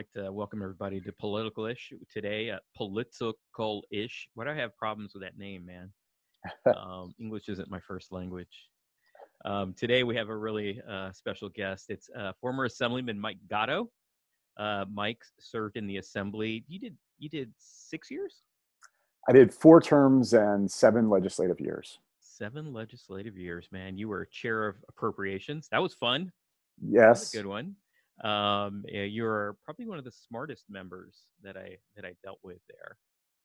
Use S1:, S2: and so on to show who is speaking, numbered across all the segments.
S1: right. Well, I'd like to welcome everybody to Political Ish today. Uh, Political Ish. Why do I have problems with that name, man? um, English isn't my first language. Um, today we have a really uh, special guest. It's uh, former Assemblyman Mike Gatto. Uh, Mike served in the Assembly. You did you did six years?
S2: I did four terms and seven legislative years.
S1: Seven legislative years, man. You were chair of appropriations. That was fun.
S2: Yes.
S1: good one. Um, you're probably one of the smartest members that I that I dealt with there.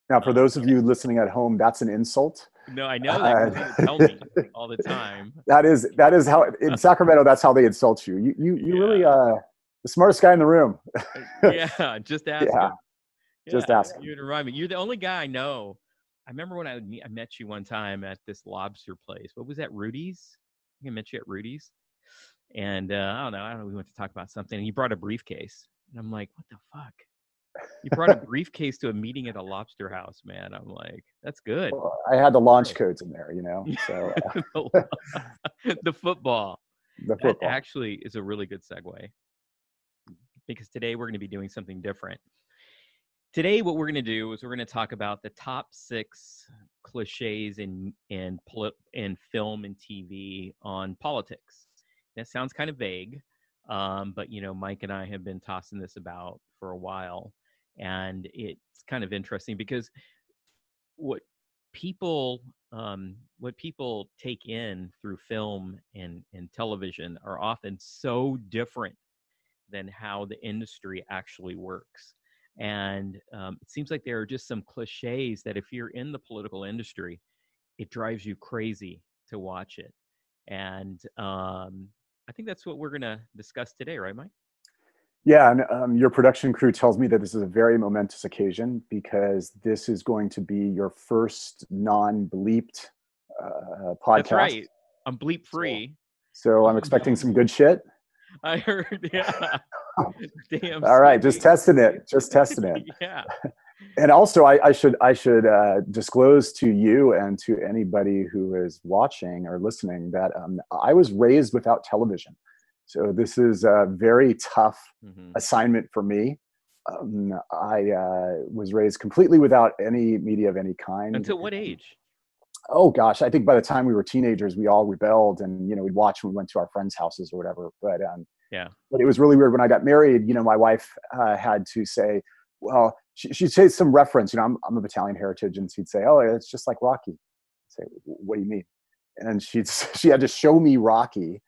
S2: Now, for those of you listening at home, that's an insult.
S1: No, I know that. Uh, tell me all the time.
S2: That is that is how in Sacramento. That's how they insult you. You you, you yeah. really uh the smartest guy in the room.
S1: yeah, just ask.
S2: Yeah,
S1: yeah,
S2: just ask.
S1: You remind me. You're the only guy I know. I remember when I, I met you one time at this lobster place. What was that? Rudy's. I think I met you at Rudy's. And uh, I don't know. I don't know. We went to talk about something, and you brought a briefcase, and I'm like, "What the fuck?" You brought a briefcase to a meeting at a lobster house, man. I'm like, "That's good."
S2: Well, I had the launch codes in there, you know. So
S1: uh, the football.
S2: The football
S1: that actually is a really good segue because today we're going to be doing something different. Today, what we're going to do is we're going to talk about the top six cliches in in in film and TV on politics. That sounds kind of vague, um, but you know, Mike and I have been tossing this about for a while, and it's kind of interesting because what people um, what people take in through film and, and television are often so different than how the industry actually works. And um, it seems like there are just some cliches that if you're in the political industry, it drives you crazy to watch it. And um, I think that's what we're going to discuss today, right, Mike?
S2: Yeah, and um, your production crew tells me that this is a very momentous occasion because this is going to be your first non-bleeped uh, podcast.
S1: That's right. I'm bleep free.
S2: So, so I'm expecting some good shit.
S1: I heard. Yeah.
S2: Damn. All right, just testing it. Just testing it.
S1: yeah
S2: and also I, I, should i should uh, disclose to you and to anybody who is watching or listening that um, i was raised without television. So this is a very tough mm-hmm. assignment for me. Um, i uh, was raised completely without any media of any kind.
S1: Until what age?
S2: Oh gosh i think by the time we were teenagers we all rebelled and you know we'd watch when we went to our friends houses or whatever. But um,
S1: yeah.
S2: but it was really weird when i got married you know my wife uh, had to say well, she, she'd say some reference, you know, I'm, I'm of Italian heritage, and she'd say, oh, it's just like Rocky. I'd say, what do you mean? And she'd, she had to show me Rocky.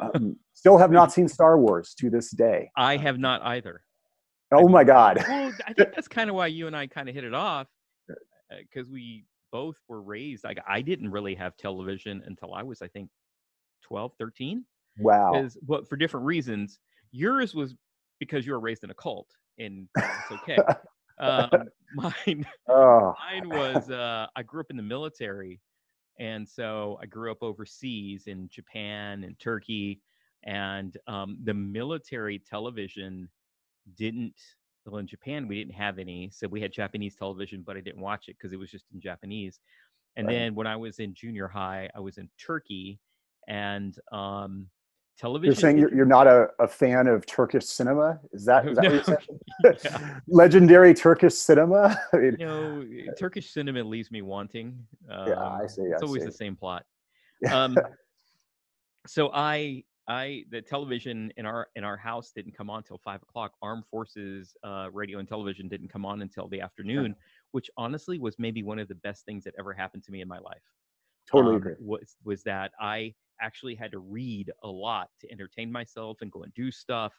S2: Um, still have not seen Star Wars to this day.
S1: I have not either.
S2: Oh I mean, my God.
S1: well, I think that's kind of why you and I kind of hit it off because uh, we both were raised. Like I didn't really have television until I was, I think, 12, 13.
S2: Wow.
S1: But for different reasons. Yours was because you were raised in a cult and it's okay. Um, mine, oh. mine was uh, I grew up in the military, and so I grew up overseas in Japan and Turkey, and um, the military television didn't. Well, in Japan we didn't have any, so we had Japanese television, but I didn't watch it because it was just in Japanese. And right. then when I was in junior high, I was in Turkey, and um, television.
S2: You're saying you're, you're not a, a fan of Turkish cinema? Is that, is that no. what you're saying? Legendary Turkish cinema?
S1: I mean, you know, Turkish cinema leaves me wanting.
S2: Um, yeah, I see. I
S1: it's always
S2: see.
S1: the same plot. Um, so I, I, the television in our in our house didn't come on until five o'clock. Armed Forces uh, radio and television didn't come on until the afternoon, which honestly was maybe one of the best things that ever happened to me in my life.
S2: Totally um, agree.
S1: Was was that I actually had to read a lot to entertain myself and go and do stuff.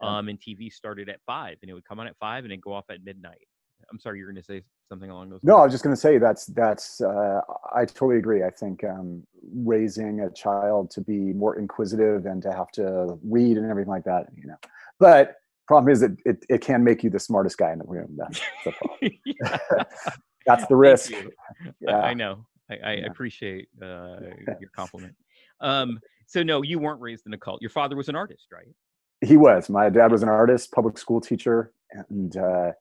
S1: Um, and TV started at five, and it would come on at five, and it'd go off at midnight. I'm sorry, you're going to say something along those.
S2: No, I was just going to say that's that's. Uh, I totally agree. I think um, raising a child to be more inquisitive and to have to read and everything like that, you know. But problem is that it, it can make you the smartest guy in the room. That's the problem. that's the risk.
S1: Yeah. I know. I, I yeah. appreciate uh, your compliment. Um, so no, you weren't raised in a cult. Your father was an artist, right?
S2: He was. My dad was an artist, public school teacher, and uh,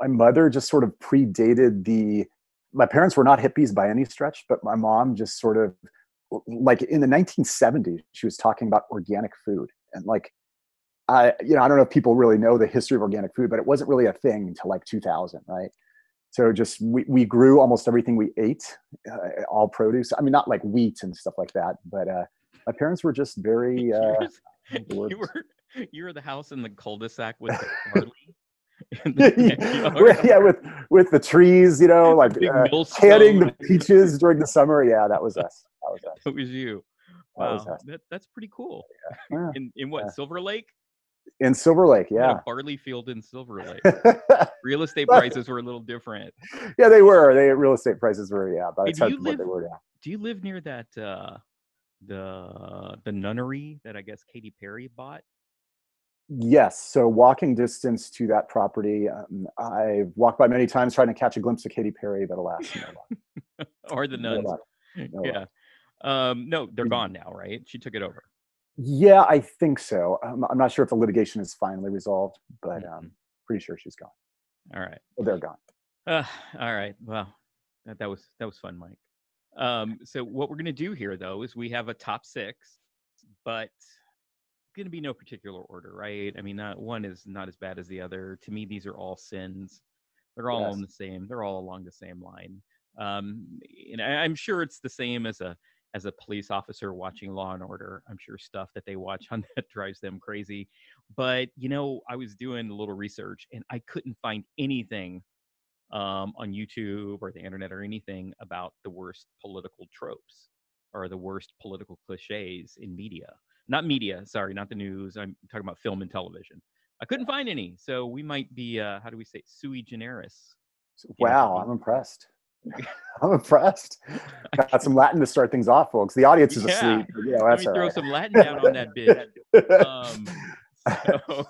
S2: my mother just sort of predated the. My parents were not hippies by any stretch, but my mom just sort of, like in the 1970s, she was talking about organic food, and like, I, you know, I don't know if people really know the history of organic food, but it wasn't really a thing until like 2000, right? So just we, we grew almost everything we ate, uh, all produce. I mean, not like wheat and stuff like that, but uh, my parents were just very. Uh,
S1: you were you were the house in the cul-de-sac with the barley.
S2: yeah, with with the trees, you know, like uh, canning the peaches during the summer. Yeah, that was us. That was us.
S1: That was you. Wow, that, that that's pretty cool. Yeah. in in what yeah. Silver Lake?
S2: In Silver Lake, yeah.
S1: barley field in Silver Lake. real estate prices were a little different.
S2: Yeah, they were. They real estate prices were, yeah, but
S1: hey, do you live, were, yeah. Do you live near that uh the the nunnery that I guess Katy Perry bought?
S2: Yes. So walking distance to that property, um, I've walked by many times trying to catch a glimpse of Katy Perry, but alas, no
S1: or the nuns. No yeah. Um, no, they're mm. gone now, right? She took it over.
S2: Yeah, I think so. I'm, I'm not sure if the litigation is finally resolved, but mm-hmm. um, pretty sure she's gone.
S1: All right.
S2: Well, they're gone.
S1: Uh, all right. Well, that, that was that was fun, Mike. Um, so what we're gonna do here, though, is we have a top six, but going to be no particular order, right? I mean, not one is not as bad as the other. To me, these are all sins. They're all yes. on the same. They're all along the same line. Um, and I, I'm sure it's the same as a as a police officer watching Law and Order. I'm sure stuff that they watch on that drives them crazy. But you know, I was doing a little research and I couldn't find anything um, on YouTube or the internet or anything about the worst political tropes or the worst political cliches in media. Not media, sorry, not the news. I'm talking about film and television. I couldn't find any, so we might be, uh, how do we say, sui generis.
S2: Wow, I'm impressed. I'm impressed. Got some Latin to start things off, folks. The audience is yeah. asleep.
S1: Yeah, Let me throw right. some Latin down on that bit. Um, so,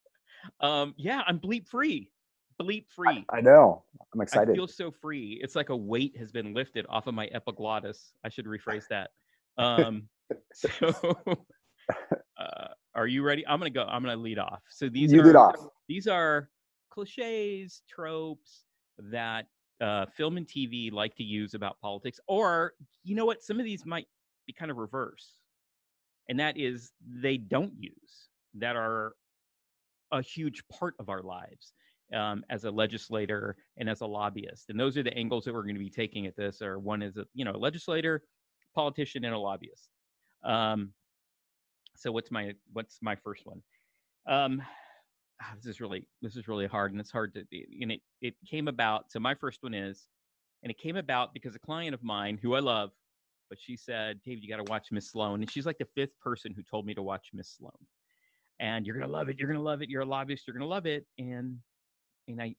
S1: um, yeah, I'm bleep free. Bleep free.
S2: I, I, know. I'm excited. I
S1: feel so free. It's like a weight has been lifted off of my epiglottis. I should rephrase that. Um, so, uh, are you ready? I'm gonna go. I'm gonna lead off. So these
S2: you
S1: are these are cliches, tropes that uh, film and TV like to use about politics, or you know what? Some of these might be kind of reverse, and that is they don't use that are a huge part of our lives um, as a legislator and as a lobbyist. And those are the angles that we're going to be taking at this. Or one is a you know a legislator, politician, and a lobbyist. Um, so what's my what's my first one? Um, Ah, this is really this is really hard and it's hard to and it it came about so my first one is and it came about because a client of mine who i love but she said david you got to watch miss sloane and she's like the fifth person who told me to watch miss sloane and you're gonna love it you're gonna love it you're a lobbyist you're gonna love it and and i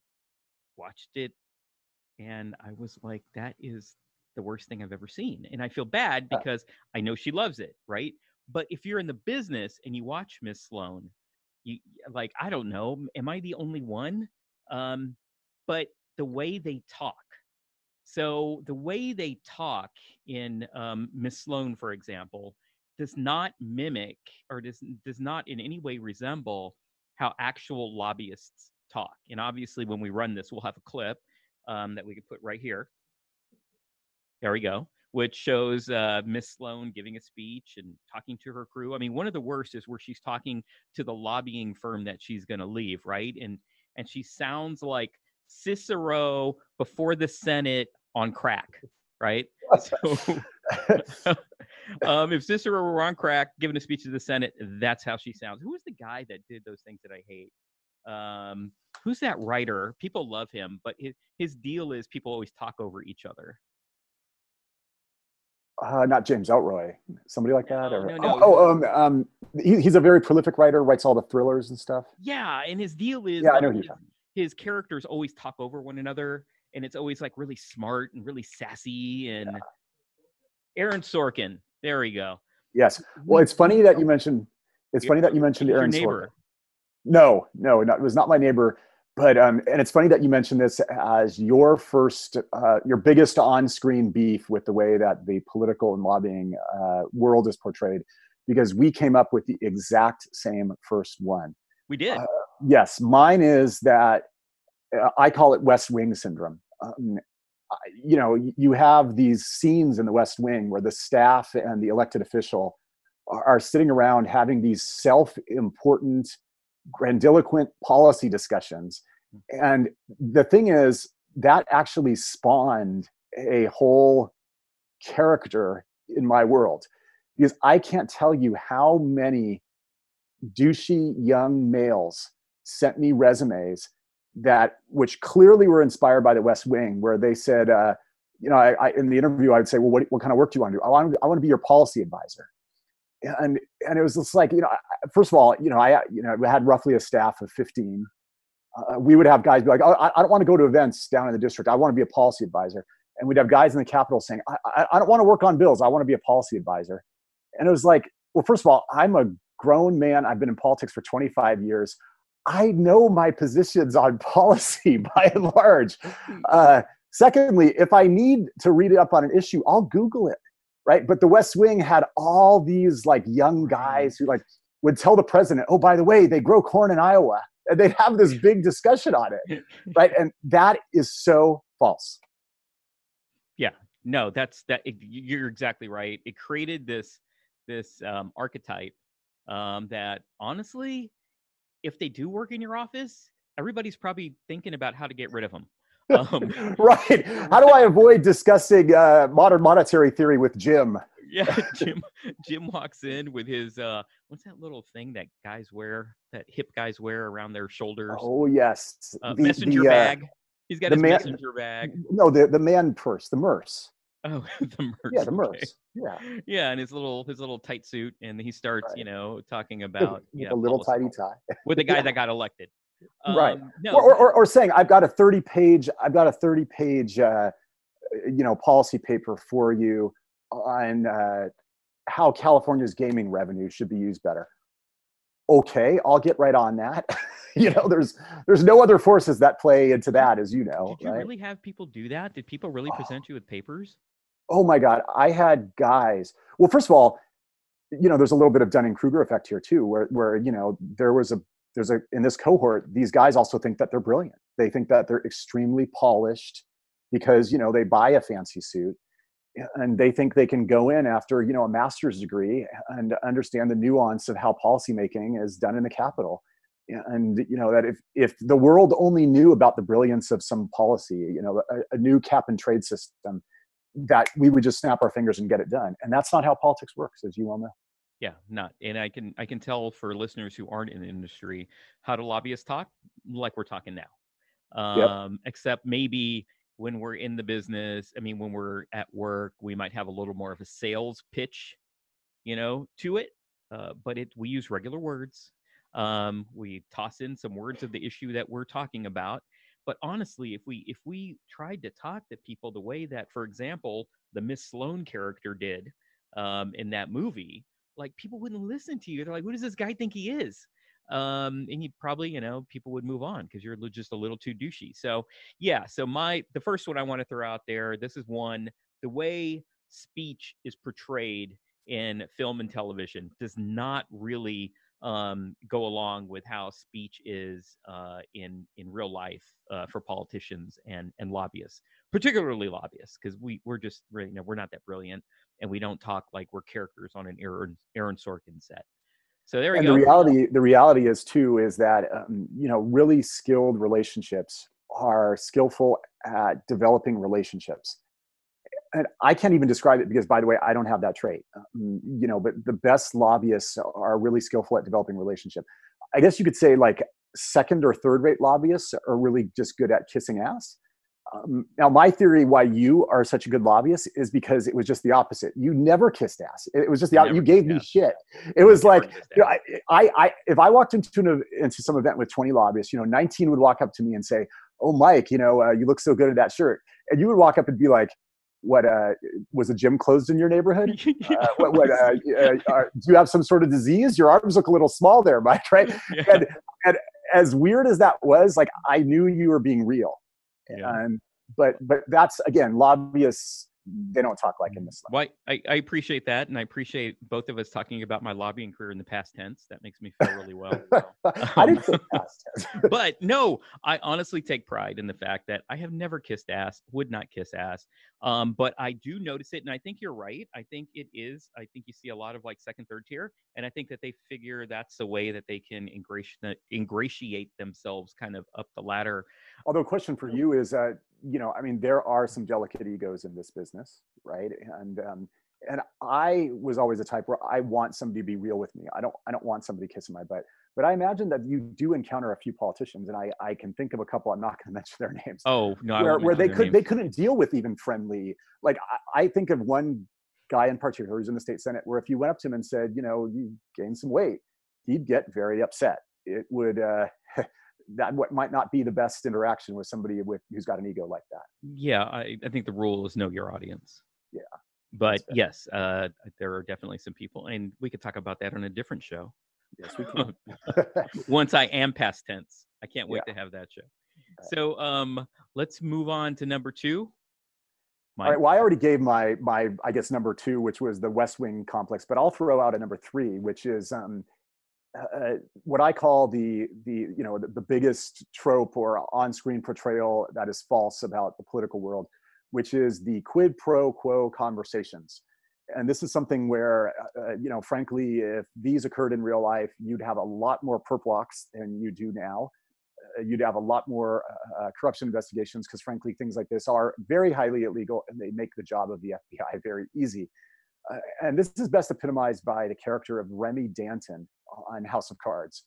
S1: watched it and i was like that is the worst thing i've ever seen and i feel bad uh because i know she loves it right? But if you're in the business and you watch miss sloane you like i don't know am i the only one? Um but the way they talk so the way they talk in um, miss sloane for example does not mimic or does, does not in any way resemble how actual lobbyists talk and obviously when we run this we'll have a clip um, that we can put right here. There we go which shows uh, Miss Sloane giving a speech and talking to her crew. I mean, one of the worst is where she's talking to the lobbying firm that she's going to leave, right? And and she sounds like Cicero before the Senate on crack, right? So, um, if Cicero were on crack giving a speech to the Senate, that's how she sounds. Who is the guy that did those things that I hate? Um, who's that writer? People love him, but his, his deal is people always talk over each other
S2: uh, not James Ellroy, somebody like that,
S1: no,
S2: or
S1: no, no.
S2: oh, oh um, um, he, he's a very prolific writer, writes all the thrillers and stuff.
S1: Yeah, and his deal is
S2: yeah, I know his,
S1: his characters always talk over one another, and it's always like really smart and really sassy. And yeah. Aaron Sorkin, there we go.
S2: Yes, well, it's funny that you mentioned. It's funny that you mentioned Aaron Sorkin. No, no, not, it was not my neighbor but um, and it's funny that you mentioned this as your first, uh, your biggest on-screen beef with the way that the political and lobbying uh, world is portrayed, because we came up with the exact same first one.
S1: We did. Uh,
S2: yes, mine is that uh, I call it West Wing syndrome. Um, you know, you have these scenes in the West Wing where the staff and the elected official are, are sitting around having these self-important, grandiloquent policy discussions. And the thing is, that actually spawned a whole character in my world because I can't tell you how many douchey young males sent me resumes that which clearly were inspired by the West Wing, where they said, uh, you know, I, I, in the interview I would say, well, what, what kind of work do you want to do? I want to, I want to be your policy advisor. And and it was just like, you know, first of all, you know, I you know we had roughly a staff of 15. Uh, we would have guys be like, oh, I, I don't want to go to events down in the district. I want to be a policy advisor. And we'd have guys in the Capitol saying, I, I, I don't want to work on bills. I want to be a policy advisor. And it was like, well, first of all, I'm a grown man. I've been in politics for 25 years. I know my positions on policy by and large. Uh, secondly, if I need to read up on an issue, I'll Google it, right? But the West Wing had all these like young guys who like would tell the president, "Oh, by the way, they grow corn in Iowa," and they'd have this big discussion on it, right? And that is so false.
S1: Yeah, no, that's that. You're exactly right. It created this this um, archetype um, that honestly, if they do work in your office, everybody's probably thinking about how to get rid of them.
S2: Um, right. How do I avoid discussing uh, modern monetary theory with Jim?
S1: Yeah, Jim. Jim walks in with his uh, what's that little thing that guys wear? That hip guys wear around their shoulders.
S2: Oh yes,
S1: uh, the, messenger the, uh, bag. He's got his man, messenger bag.
S2: No, the the man purse, the merce.
S1: Oh, the merce.
S2: Yeah, the merce. Okay. Yeah.
S1: Yeah, and his little his little tight suit, and he starts, right. you know, talking about you know,
S2: a little tidy tie
S1: with the guy yeah. that got elected.
S2: Um, right. No. Or, or, or, saying I've got a thirty page I've got a thirty page uh, you know policy paper for you on uh, how California's gaming revenue should be used better. Okay, I'll get right on that. you know, there's there's no other forces that play into that, as you know.
S1: Did you
S2: right?
S1: really have people do that? Did people really present you with papers?
S2: oh my god i had guys well first of all you know there's a little bit of dunning-kruger effect here too where where you know there was a there's a in this cohort these guys also think that they're brilliant they think that they're extremely polished because you know they buy a fancy suit and they think they can go in after you know a master's degree and understand the nuance of how policymaking is done in the capital and you know that if if the world only knew about the brilliance of some policy you know a, a new cap and trade system that we would just snap our fingers and get it done. And that's not how politics works, as you well know.
S1: Yeah, not. And I can I can tell for listeners who aren't in the industry how do lobbyists talk like we're talking now. Um, yep. except maybe when we're in the business, I mean when we're at work, we might have a little more of a sales pitch, you know, to it. Uh, but it we use regular words. Um, we toss in some words of the issue that we're talking about but honestly, if we if we tried to talk to people the way that, for example, the Miss Sloane character did um, in that movie, like people wouldn't listen to you. They're like, "Who does this guy think he is?" Um, and you probably, you know, people would move on because you're just a little too douchey. So yeah. So my the first one I want to throw out there. This is one the way speech is portrayed in film and television does not really um, go along with how speech is uh, in in real life uh, for politicians and and lobbyists, particularly lobbyists, because we we're just really, you know we're not that brilliant and we don't talk like we're characters on an Aaron Aaron Sorkin set. So there we go.
S2: and
S1: go.
S2: The reality the reality is too is that um, you know really skilled relationships are skillful at developing relationships and I can't even describe it because, by the way, I don't have that trait. Um, you know, but the best lobbyists are really skillful at developing relationship. I guess you could say like second or third rate lobbyists are really just good at kissing ass. Um, now, my theory why you are such a good lobbyist is because it was just the opposite. You never kissed ass. It was just the opposite. You gave me shit. It was like, you know, I, I, I, if I walked into an, into some event with 20 lobbyists, you know, 19 would walk up to me and say, "Oh, Mike, you know, uh, you look so good in that shirt," and you would walk up and be like, what uh, was a gym closed in your neighborhood? Uh, what, what uh, uh, do you have some sort of disease? Your arms look a little small there, Mike. Right? Yeah. And, and as weird as that was, like I knew you were being real. Yeah. And but but that's again, lobbyists they don't talk like in this.
S1: Well, I, I appreciate that, and I appreciate both of us talking about my lobbying career in the past tense. That makes me feel really well.
S2: I didn't say past tense.
S1: but no, I honestly take pride in the fact that I have never kissed ass, would not kiss ass. Um, but I do notice it, and I think you're right. I think it is. I think you see a lot of like second, third tier, and I think that they figure that's the way that they can ingratiate, ingratiate themselves kind of up the ladder.
S2: Although, question for you is, uh, you know, I mean, there are some delicate egos in this business, right? And um, and I was always a type where I want somebody to be real with me. I don't I don't want somebody kissing my butt. But I imagine that you do encounter a few politicians, and I, I can think of a couple. I'm not going to mention their names.
S1: Oh no,
S2: where, where they could names. they couldn't deal with even friendly. Like I, I think of one guy in particular who's in the state senate, where if you went up to him and said, you know, you gained some weight, he'd get very upset. It would uh, that what might not be the best interaction with somebody with who's got an ego like that.
S1: Yeah, I, I think the rule is know your audience.
S2: Yeah.
S1: But yes, uh, there are definitely some people, and we could talk about that on a different show.
S2: Yes, we can.
S1: Once I am past tense, I can't wait yeah. to have that show. So um, let's move on to number two.
S2: All right. Well, I already gave my my I guess number two, which was the West Wing complex, but I'll throw out a number three, which is um, uh, what I call the the you know the, the biggest trope or on-screen portrayal that is false about the political world, which is the quid pro quo conversations. And this is something where uh, uh, you know frankly if these occurred in real life you'd have a lot more perp walks than you do now. Uh, you'd have a lot more uh, corruption investigations because frankly things like this are very highly illegal and they make the job of the fbi very easy uh, and this is best epitomized by the character of remy danton on house of cards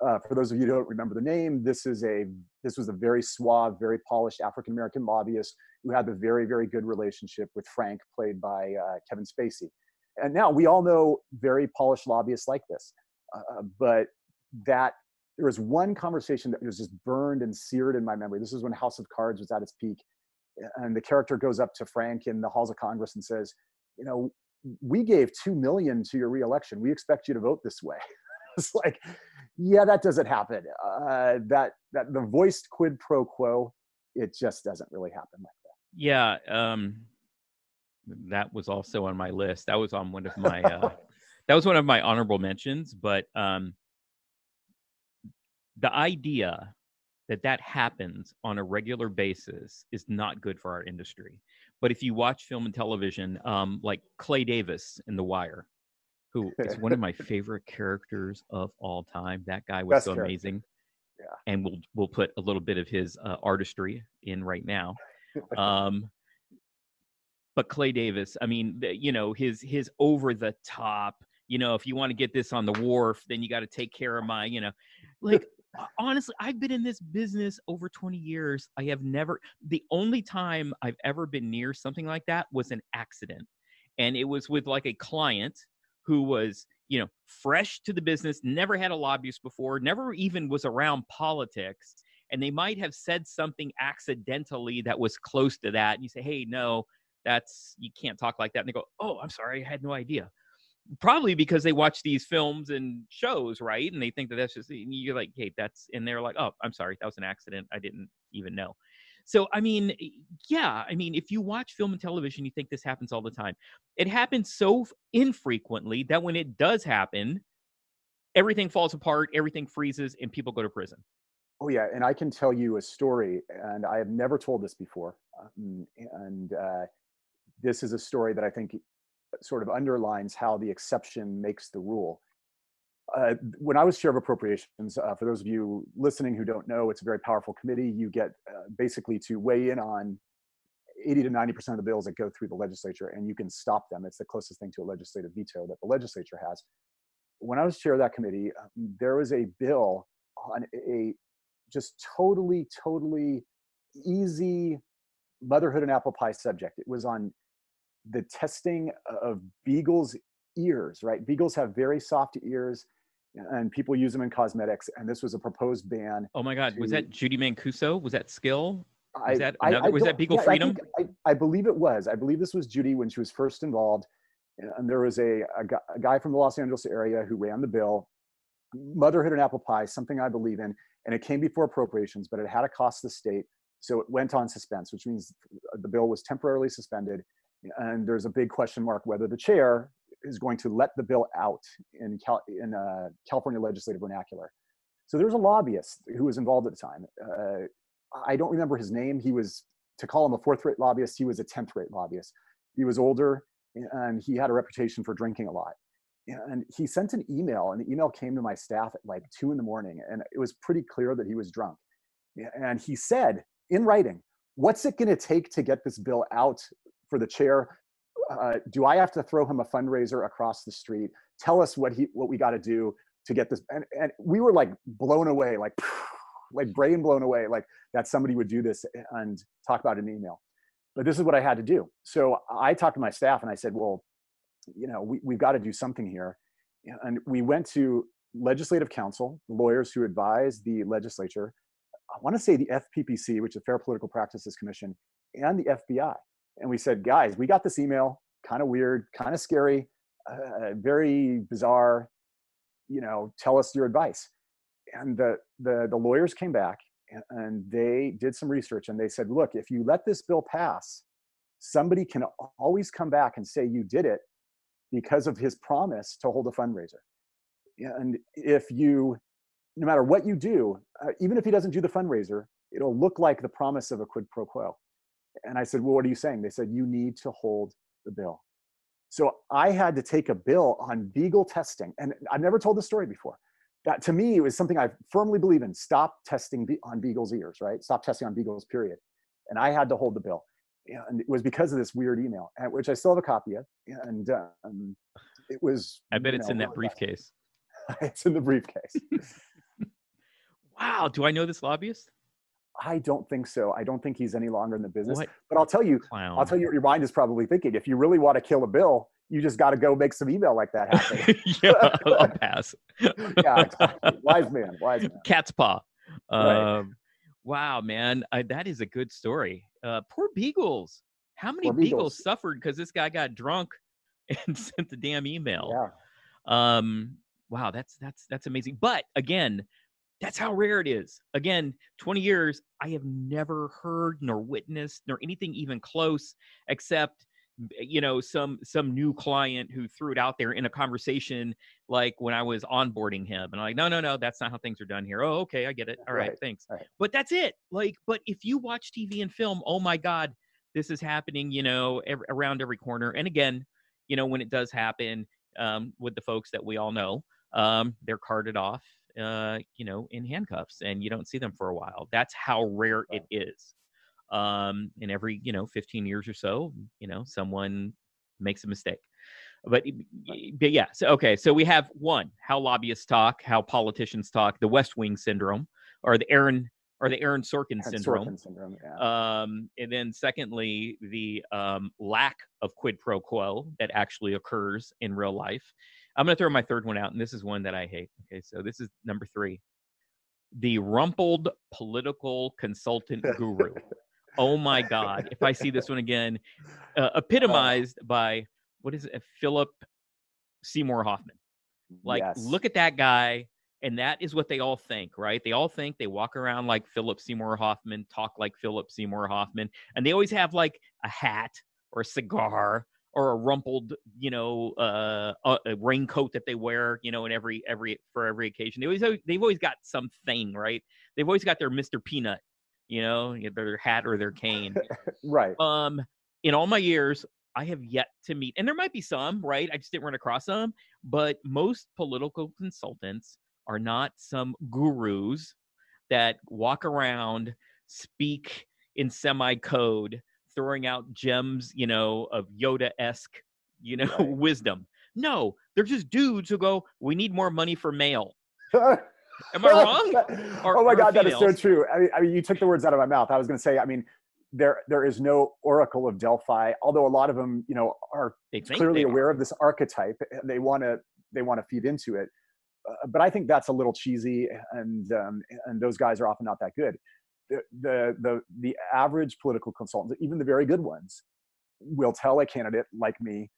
S2: for those of you who don't remember the name this is a this was a very suave very polished african american lobbyist who had the very, very good relationship with Frank, played by uh, Kevin Spacey. And now we all know very polished lobbyists like this. Uh, but that there was one conversation that was just burned and seared in my memory. This is when House of Cards was at its peak. And the character goes up to Frank in the halls of Congress and says, You know, we gave two million to your reelection. We expect you to vote this way. it's like, yeah, that doesn't happen. Uh, that that the voiced quid pro quo, it just doesn't really happen like that.
S1: yeah, um, that was also on my list. That was on one of my uh, that was one of my honorable mentions. But um, the idea that that happens on a regular basis is not good for our industry. But if you watch film and television, um, like Clay Davis in The Wire, who is one of my favorite characters of all time, that guy was Best so character. amazing.
S2: Yeah.
S1: And we'll we'll put a little bit of his uh, artistry in right now. um, but Clay Davis, I mean, you know, his his over the top. You know, if you want to get this on the wharf, then you got to take care of my, you know, like Uh, honestly, I've been in this business over 20 years. I have never, the only time I've ever been near something like that was an accident. And it was with like a client who was, you know, fresh to the business, never had a lobbyist before, never even was around politics and they might have said something accidentally that was close to that and you say hey no that's you can't talk like that and they go oh i'm sorry i had no idea probably because they watch these films and shows right? And they think that that's just you're like hey that's and they're like oh i'm sorry that was an accident i didn't even know. So i mean yeah i mean if you watch film and television you think this happens all the time. It happens so infrequently that when it does happen everything falls apart everything freezes and people go to prison.
S2: Oh yeah, and I can tell you a story, and I have never told this before, um, and uh, this is a story that I think sort of underlines how the exception makes the rule. Uh, when I was chair of appropriations, uh, for those of you listening who don't know, it's a very powerful committee. You get uh, basically to weigh in on 80 to 90% of the bills that go through the legislature, and you can stop them. It's the closest thing to a legislative veto that the legislature has. When I was chair of that committee, um, there was a bill on a just totally, totally easy motherhood and apple pie subject. It was on the testing of beagles' ears, right? Beagles have very soft ears and people use them in cosmetics. And this was a proposed ban.
S1: Oh my God. To, was that Judie Mancuso? Was that skill? Was that, another, I, I was that Beagle
S2: yeah,
S1: Freedom?
S2: I, I, believe it was. I believe this was Judy when she was first involved. And there was a, a, a guy from the Los Angeles area who ran the bill. Motherhood and apple pie, something I believe in and it came before appropriations, but it had to cost the state. So it went on suspense, which means the bill was temporarily suspended. And there's a big question mark whether the chair is going to let the bill out in, Cal- in uh, California legislative vernacular. So there was a lobbyist who was involved at the time. Uh, I don't remember his name. He was, to call him a fourth rate lobbyist, he was a 10th rate lobbyist. He was older and he had a reputation for drinking a lot. And he sent an email, and the email came to my staff at like two in the morning, and it was pretty clear that he was drunk. And he said in writing, What's it going to take to get this bill out for the chair? Uh, do I have to throw him a fundraiser across the street? Tell us what he what we got to do to get this. And, and we were like blown away, like like brain blown away, like that somebody would do this and talk about an email. But this is what I had to do. So I talked to my staff and I said, well, you know, we, we've got to do something here. And we went to legislative counsel, lawyers who advise the legislature. I want to say the FPPC, which is the Fair Political Practices Commission, and the FBI. And we said, guys, we got this email, kind of weird, kind of scary, uh, very bizarre. You know, tell us your advice. And the the the lawyers came back and they did some research and they said, look, if you let this bill pass, somebody can always come back and say you did it because of his promise to hold a fundraiser. And if you, no matter what you do, uh, even if he doesn't do the fundraiser, it'll look like the promise of a quid pro quo. And I said, well, what are you saying? They said, you need to hold the bill. So I had to take a bill on Beagle testing. And I've never told this story before that to me was something I firmly believe in. Stop testing on Beagle's ears, right? Stop testing on Beagle's period. And I had to hold the bill. And it was because of this weird email, which I still have a copy of. And um, it was.
S1: I bet it's know, in that briefcase.
S2: it's in the briefcase.
S1: wow. Do I know this lobbyist?
S2: I don't think so. I don't think he's any longer in the business. What? But I'll tell you, Clown. I'll tell you what your mind is probably thinking. If you really want to kill a bill, you just got to go make some email like that happen.
S1: yeah, I'll pass.
S2: yeah, exactly. wise man, wise man.
S1: Cat's paw. Right. Um, wow, man, uh, that is a good story. Uh, poor beagles. How many beagles. beagles. suffered because this guy got drunk and sent the damn email? Yeah. Um. Wow, that's that's that's amazing. But again, that's how rare it is. Again, 20 years, I have never heard nor witnessed nor anything even close, except you know some some new client who threw it out there in a conversation like when i was onboarding him. And i'm like no no no that's not how things are done here. Oh okay i get it. All right, right thanks. right. but that's it. Like but if you watch tv and film oh my god this is happening you know every, around every corner. And again you know when it does happen um, with the folks that we all know um, they're carted off uh, you know in handcuffs and you don't see them for a while. That's how rare it is. Um, and every you know 15 years or so you know someone makes a mistake. But, but yeah so okay so we have one how lobbyists talk how politicians talk the west wing syndrome or the aaron or the aaron sorkin syndrome,
S2: sorkin syndrome yeah.
S1: um, and then secondly the um, lack of quid pro quo that actually occurs in real life i'm going to throw my third one out and this is one that i hate okay so this is number three. The rumpled political consultant guru. Oh my god if i see this one again uh, epitomized by what is it philip seymour hoffman. Like yes. look at that guy and that is what they all think right? They all think they walk around like philip seymour hoffman talk like philip seymour hoffman and they always have like a hat or a cigar or a rumpled, you know, uh, a, raincoat that they wear, you know, in every every for every occasion. They always they've always got something, right? They've always got their Mister Peanut you know, their hat or their cane.
S2: right.
S1: Um, in all my years, I have yet to meet, and there might be some, right? I just didn't run across them, but most political consultants are not some gurus that walk around, speak in semi code, throwing out gems, you know, of Yoda esque, you know, right. wisdom. No, they're just dudes who go, we need more money for mail. Am I wrong?
S2: Or, oh my God, that is so true. I mean, I mean, you took the words out of my mouth. I was going to say, I mean, there there is no oracle of Delphi, although a lot of them, you know, are clearly aware are. of this archetype. They want to they want to feed into it. Uh, but I think that's a little cheesy, and um, and those guys are often not that good. The, the the the average political consultant, even the very good ones, will tell a candidate like me,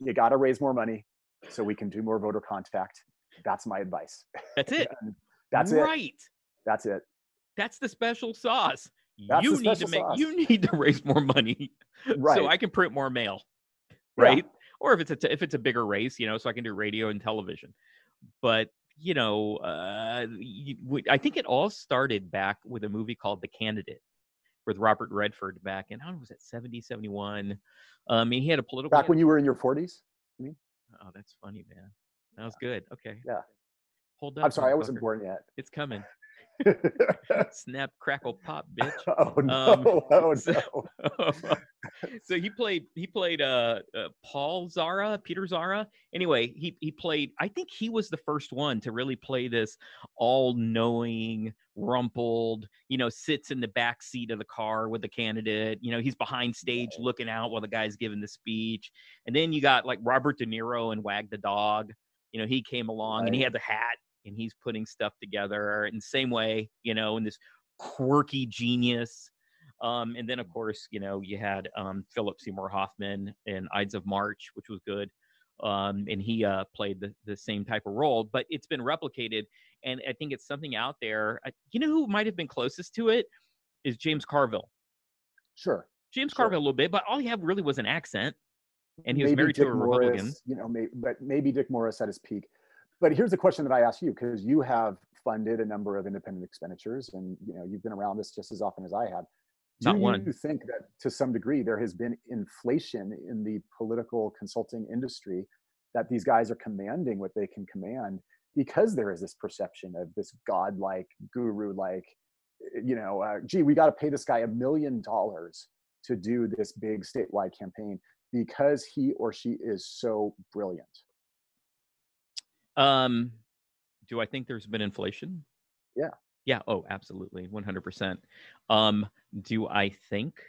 S2: you got to raise more money so we can do more voter contact that's my advice.
S1: That's it.
S2: that's
S1: right.
S2: it. Right. That's it.
S1: That's the special sauce.
S2: That's
S1: you need to make
S2: sauce.
S1: you need to raise more money
S2: right.
S1: so I can print more mail,
S2: Yeah.
S1: right? Or if it's a t- if it's a bigger race, you know, so I can do radio and television. But you know, uh, you, I think it all started back with a movie called The Candidate with Robert Redford back in I don't know was it 70, 71. Um, he had a political.
S2: Back when you were in your 40s?
S1: oh, that's funny, man. That was good. Okay.
S2: Yeah.
S1: Hold up.
S2: I'm sorry, I wasn't born yet.
S1: It's coming. Snap, crackle, pop, bitch.
S2: oh no!
S1: Um,
S2: oh
S1: so-
S2: no!
S1: so he played he played uh, uh Paul Zara, Peter Zara. Anyway, he he played I think he was the first one to really play this all-knowing, rumpled, you know, sits in the back seat of the car with the candidate, you know, he's behind stage looking out while the guy's giving the speech. And then you got like Robert De Niro and Wag the Dog. You know, he came along and he had the hat and he's putting stuff together in the same way, you know, in this quirky genius. Um, and then, of course, you know, you had um, Philip Seymour Hoffman in Ides of March, which was good. Um, and he uh, played the, the same type of role, but it's been replicated. And I think it's something out there. I, you know who might have been closest to it is James Carville.
S2: Sure.
S1: James
S2: Sure.
S1: Carville a little bit, but all he had really was an accent. And he was
S2: Maybe
S1: married
S2: Dick
S1: to a Republican.
S2: You know, may, but maybe Dick Morris at his peak. But here's the question that I ask you, because you have funded a number of independent expenditures, and you know you've been around this just as often as I have. Do
S1: Not
S2: you think that to some degree there has been inflation in the political consulting industry that these guys are commanding what they can command because there is this perception of this godlike guru-like, you know, uh, gee, we got to pay this guy a million dollars to do this big statewide campaign because he or she is so brilliant.
S1: Um, do I think there's been inflation?
S2: Yeah.
S1: Yeah. Oh, absolutely, one hundred percent. Um, do I think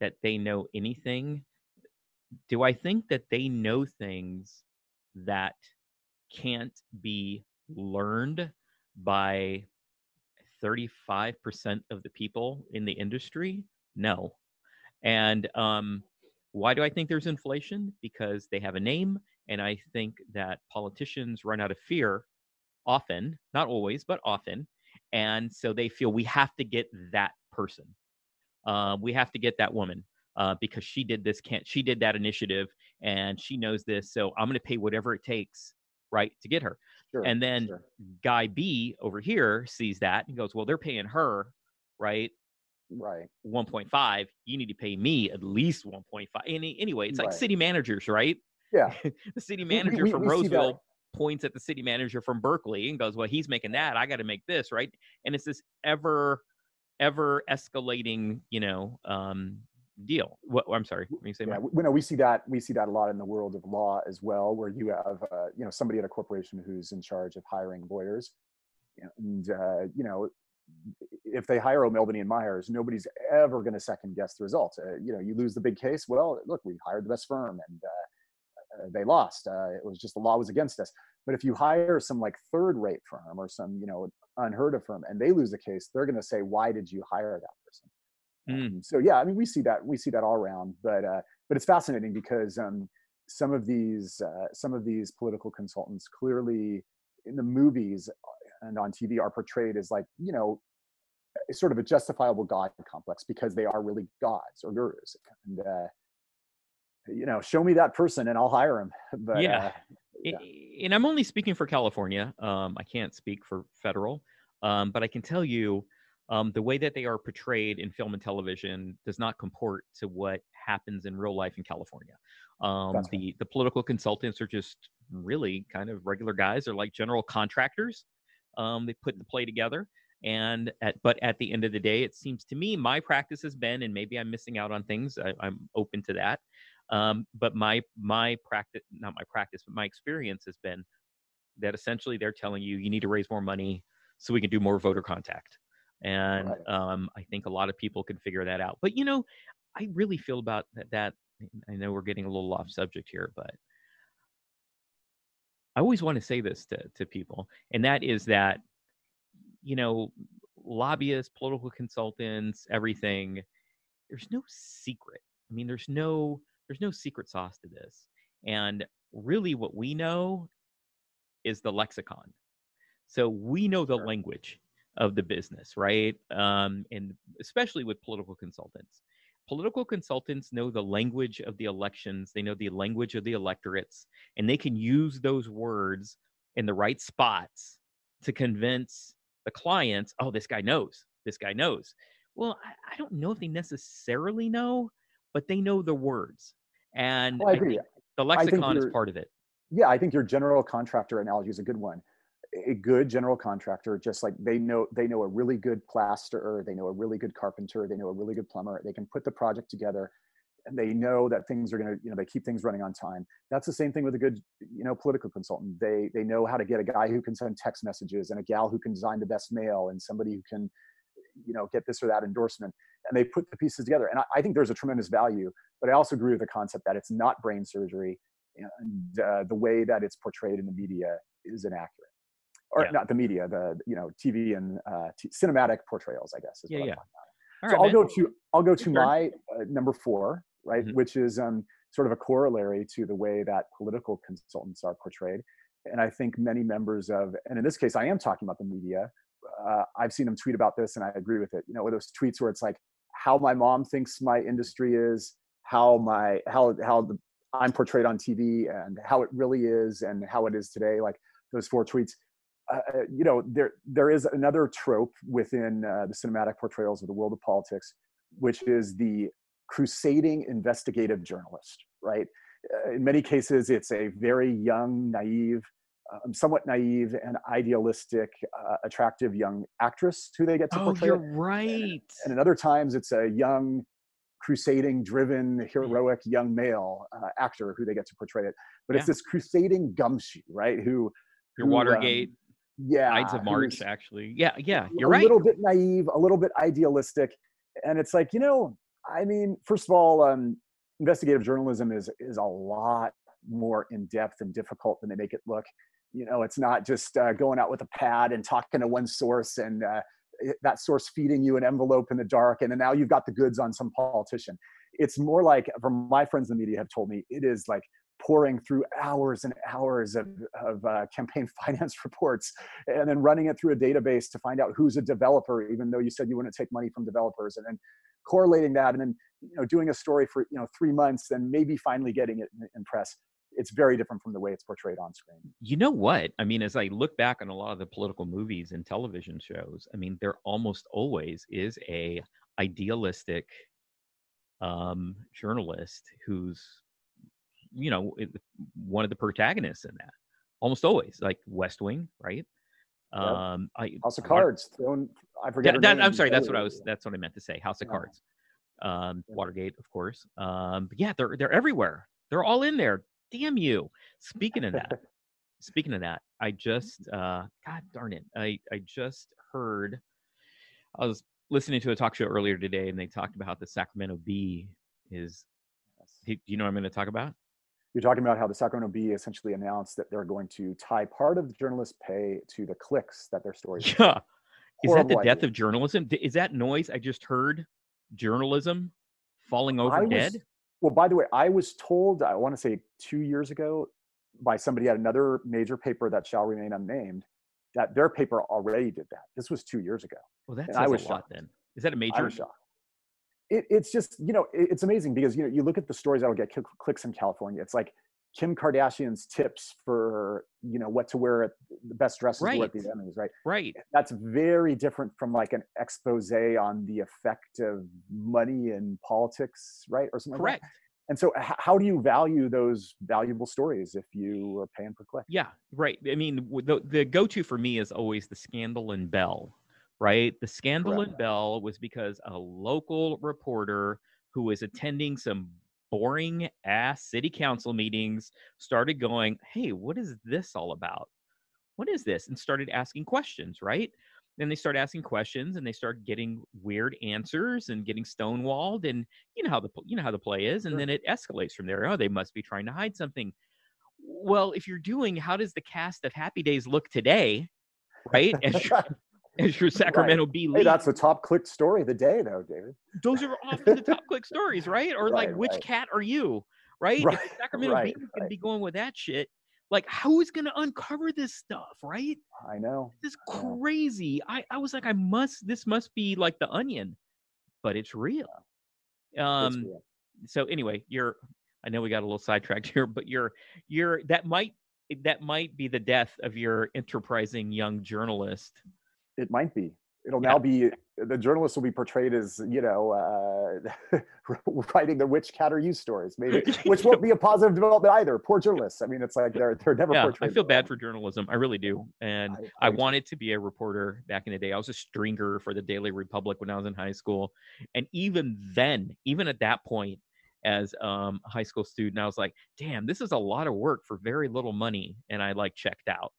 S1: that they know anything? Do I think that they know things that can't be learned by thirty-five percent of the people in the industry? No. And um, why do I think there's inflation? Because they have a name, and I think that politicians run out of fear often, not always, but often. And so they feel we have to get that person. Uh, we have to get that woman uh, because she did this, can't she did that initiative and she knows this. So I'm going to pay whatever it takes, right, to get her.
S2: Sure,
S1: And then
S2: sure.
S1: Guy B over here sees that and goes, well, they're paying her, right?
S2: right,
S1: 1.5. You need to pay me at least 1.5. Any, anyway, it's like
S2: Right.
S1: city managers, right?
S2: Yeah,
S1: the city
S2: We- we-
S1: manager
S2: we-
S1: from
S2: we.
S1: Roseville points at the city manager from Berkeley and goes, "Well, he's making that. I got to make this, right?" And it's this ever, ever escalating, you know, um, deal. What? I'm sorry. Were you saying?
S2: yeah. We, no, we see that we see that a lot in the world of law as well, where you have uh, you know somebody at a corporation who's in charge of hiring lawyers, and uh, you know if they hire O'Melveny and Myers, nobody's ever going to second guess the result. Uh, you know, you lose the big case. Well, look, we hired the best firm, and uh, they lost. Uh, it was just the law was against us. But if you hire some like third-rate firm or some you know unheard of firm, and they lose a case, they're going to say, "Why did you hire that person?"
S1: Mm.
S2: Um, so yeah, I mean, we see that we see that all around. But uh, but it's fascinating because um, some of these uh, some of these political consultants clearly in the movies and on TV are portrayed as like you know sort of a justifiable god complex because they are really gods or gurus. And uh, you know, show me that person and I'll hire him. But
S1: Yeah.
S2: uh,
S1: I- And I'm only speaking for California. Um, I can't speak for federal, um, but I can tell you um, the way that they are portrayed in film and television does not comport to what happens in real life in California. Um, the the political consultants are just really kind of regular guys. They're like general contractors. Um, they put the play together, and at but at the end of the day, it seems to me my practice has been, and maybe I'm missing out on things. I, I'm open to that. Um, but my my practice, not my practice, but my experience has been that essentially they're telling you you need to raise more money so we can do more voter contact. And
S2: Right.
S1: um, I think a lot of people can figure that out. But you know, I really feel about that, that. I know we're getting a little off subject here, but I always want to say this to to people, and that is that you know, lobbyists, political consultants, everything. There's no secret. I mean, there's no there's no secret sauce to this. And really, what we know is the lexicon. So we know the
S2: Sure.
S1: language. of the business, right? Um, and especially with political consultants. Political consultants know the language of the elections, they know the language of the electorates, and they can use those words in the right spots to convince the clients, oh, this guy knows, this guy knows. Well, I, I don't know if they necessarily know, but they know the words. And oh,
S2: Well, I agree.
S1: the
S2: I think
S1: lexicon is part of it.
S2: yeah, I think your general contractor analogy is a good one. A good general contractor, just like they know they know a really good plasterer, they know a really good carpenter, they know a really good plumber. They can put the project together, and they know that things are going to, you know, they keep things running on time. That's the same thing with a good, you know, political consultant. They they know how to get a guy who can send text messages and a gal who can design the best mail and somebody who can, you know, get this or that endorsement. And they put the pieces together. And I, I think there's a tremendous value. But I also agree with the concept that it's not brain surgery and uh, the way that it's portrayed in the media is inaccurate or
S1: Yeah.
S2: not the media the you know tv and uh, t- cinematic portrayals i guess is
S1: Yeah,
S2: what I'm
S1: yeah.
S2: talking about.
S1: All
S2: so
S1: right,
S2: i'll
S1: man.
S2: go to i'll go to my uh, number four right
S1: Mhm.
S2: which is um, sort of a corollary to the way that political consultants are portrayed and i think many members of and in this case i am talking about the media uh, i've seen them tweet about this and i agree with it you know with those tweets where it's like how my mom thinks my industry is how my how how the I'm portrayed on TV and how it really is and how it is today, like those four tweets. Uh, uh, you know, there there is another trope within uh, the cinematic portrayals of the world of politics, which is the crusading investigative journalist. Right? Uh, in many cases, it's a very young, naive, um, somewhat naive and idealistic, uh, attractive young actress who they get to
S1: Oh,
S2: portray.
S1: you're right.
S2: And at other times, it's a young, crusading, driven, heroic young male uh, actor who they get to portray it. But it's this crusading gumshoe, right? Who,
S1: Your
S2: who, um,
S1: Watergate,
S2: yeah,
S1: Ides of March, actually. Yeah, yeah, you're
S2: a
S1: right.
S2: A little bit naive, a little bit idealistic, and it's like you know, I mean, first of all, um, investigative journalism is is a lot more in depth and difficult than they make it look. You know, it's not just uh, going out with a pad and talking to one source and uh, that source feeding you an envelope in the dark, and then now you've got the goods on some politician. It's more like, from my friends in the media have told me, it is like pouring through hours and hours of, of uh, campaign finance reports and then running it through a database to find out who's a developer, even though you said you wouldn't take money from developers, and then correlating that, and then you know doing a story for you know three months, and maybe finally getting it in, in press. It's very different from the way it's portrayed on screen.
S1: You know what? I mean, as I look back on a lot of the political movies and television shows, I mean, there almost always is a idealistic um, journalist who's, you know, one of the protagonists in that. Almost always, like West Wing, right?
S2: Yep.
S1: Um, I,
S2: House of Cards, thrown. I forget.
S1: That- that- I'm sorry. That's what I was. That's what I meant to say. House of
S2: Yeah.
S1: Cards, um,
S2: Yeah.
S1: Watergate, of course. Um, but yeah, they're they're everywhere. They're all in there. Damn you. Speaking of that, speaking of that, I just uh, God darn it, I I just heard. I was listening to a talk show earlier today, and they talked about how the Sacramento Bee is. Do you know what I'm going to talk about?
S2: You're talking about how the Sacramento Bee essentially announced that they're going to tie part of the journalist pay to the clicks that their stories.
S1: Yeah. Is that the
S2: Horrible
S1: death
S2: idea.
S1: of journalism? Is that noise I just heard? Journalism falling over
S2: I was-
S1: dead?
S2: Well, by the way, I was told, I want to say two years ago, by somebody at another major paper that shall remain unnamed, that their paper already did that. This was two years ago.
S1: Well, that's
S2: I
S1: a
S2: was
S1: lot
S2: shocked.
S1: then. Is that a major?
S2: was shocked. It, it's just, you know, it- it's amazing because, you know, you look at the stories that will get clicks in California. It's like Kim Kardashian's tips for, you know, what to wear at the best dresses
S1: Right.
S2: at the Emmys, right?
S1: Right.
S2: that's very different from like an expose on the effect of money in politics, right? Or something like
S1: Correct.
S2: that. And so, h- how do you value those valuable stories if you are paying per click?
S1: Yeah, right. I mean, the the go to for me is always the Scandal and Bell, right? The Scandal
S2: Correct.
S1: and Bell was because a local reporter who was attending some boring ass city council meetings started going, "Hey, what is this all about? What is this?" and started asking questions, right? Then they start asking questions and they start getting weird answers and getting stonewalled and you know how the you know how the play is and
S2: Sure.
S1: then it escalates from there. Oh, they must be trying to hide something. Well, if you're doing, how does the cast of Happy Days look today, right? As your, Sacramento Bee
S2: hey, that's the top clicked story of the day, though, David.
S1: those are often the top click stories, right? Or like, which
S2: right.
S1: cat are you, right?
S2: Right,
S1: Sacramento
S2: right,
S1: Bee is going to be going with that shit, like who's going to uncover this stuff right
S2: I know.
S1: this is crazy I, I was like i must this must be like the onion but it's real
S2: It's
S1: um
S2: real.
S1: so anyway you're i know we got a little sidetracked here but you're you're that might that might be the death of your enterprising young journalist
S2: It might be. It'll
S1: Yeah.
S2: now be the journalists will be portrayed as you know uh, writing the which cat are you stories, maybe, which won't be a positive development either. Poor journalists. I mean, it's like they're they're never portrayed.
S1: yeah i feel bad for journalism i really do and
S2: I,
S1: I
S2: I do.
S1: wanted to be a reporter back in the day. I was a stringer for the Daily Republic when I was in high school. And even then, even at that point, as um, a high school student, I was like, damn, this is a lot of work for very little money. And I like checked out.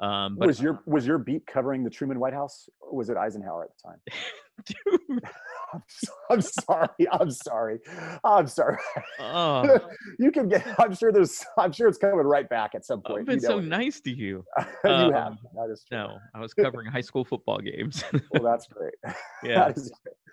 S1: Um, but
S2: was your was your beat covering the Truman White House, or was it Eisenhower at the time? I'm, so- I'm sorry. I'm sorry. I'm sorry.
S1: oh,
S2: you can get. I'm sure there's. I'm sure it's coming right back at some point.
S1: I've been
S2: you know
S1: so
S2: it.
S1: nice to you.
S2: you
S1: um,
S2: have. That is true.
S1: No, I was covering high school football games.
S2: Well, that's great.
S1: yeah,
S2: That great.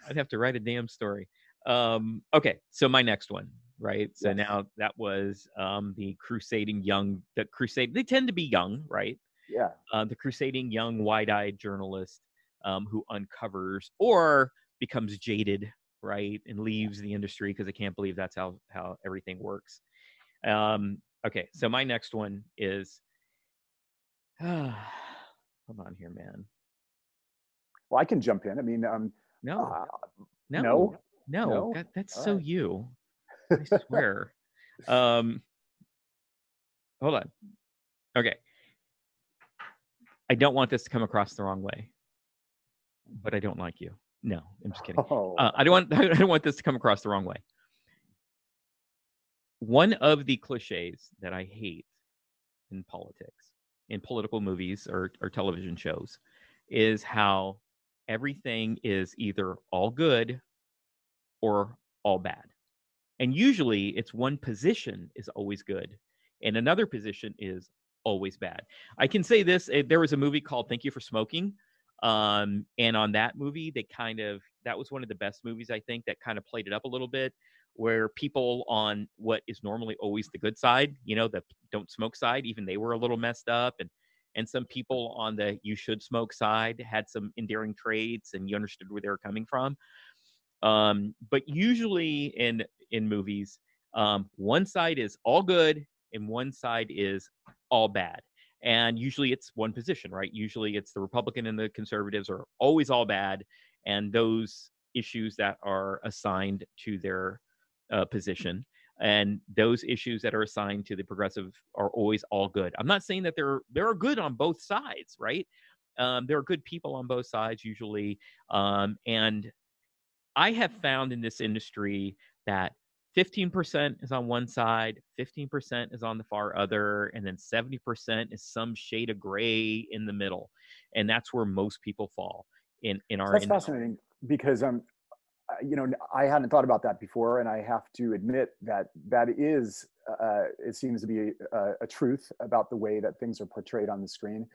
S1: I'd have to write a damn story. Um, okay, so my next one, right? So
S2: Yes.
S1: now that was um, the crusading young, the crusade. They tend to be young, right?
S2: Yeah.
S1: uh, the crusading young wide-eyed journalist um, who uncovers or becomes jaded right and leaves the industry because they can't believe that's how how everything works. Um, okay so my next one is Come on here man.
S2: Well, I can jump in. I mean, um,
S1: no.
S2: uh,
S1: no.
S2: no,
S1: no,
S2: no?
S1: that, that's
S2: All
S1: so
S2: right.
S1: you. I swear. Um hold on. Okay i don't want this to come across the wrong way but i don't like you. No i'm just kidding.
S2: Oh,
S1: uh, i don't want i don't want this to come across the wrong way. One of the cliches that i hate in politics in political movies or, or television shows is how everything is either all good or all bad. And usually it's one position is always good and another position is always bad. I can say this eh, there was a movie called thank you for smoking um, and on that movie they kind of that was one of the best movies i think that kind of played it up a little bit where people on what is normally always the good side you know the don't smoke side even they were a little messed up and and some people on the you should smoke side had some endearing traits and you understood where they were coming from. Um, but usually in in movies um, one side is all good and one side is all bad. And usually it's one position right? Usually it's the republican and the conservatives are always all bad and those issues that are assigned to their uh, position and those issues that are assigned to the progressive are always all good. I'm not saying that there there are good on both sides right? Um, there are good people on both sides usually um, and i have found in this industry that 15% is on one side 15% is on the far other and then 70% is some shade of gray in the middle and that's where most people fall in in our
S2: that's
S1: industry.
S2: fascinating because um, uh, you know, I hadn't thought about that before, and I have to admit that that is, uh, it seems to be a, a truth about the way that things are portrayed on the screen.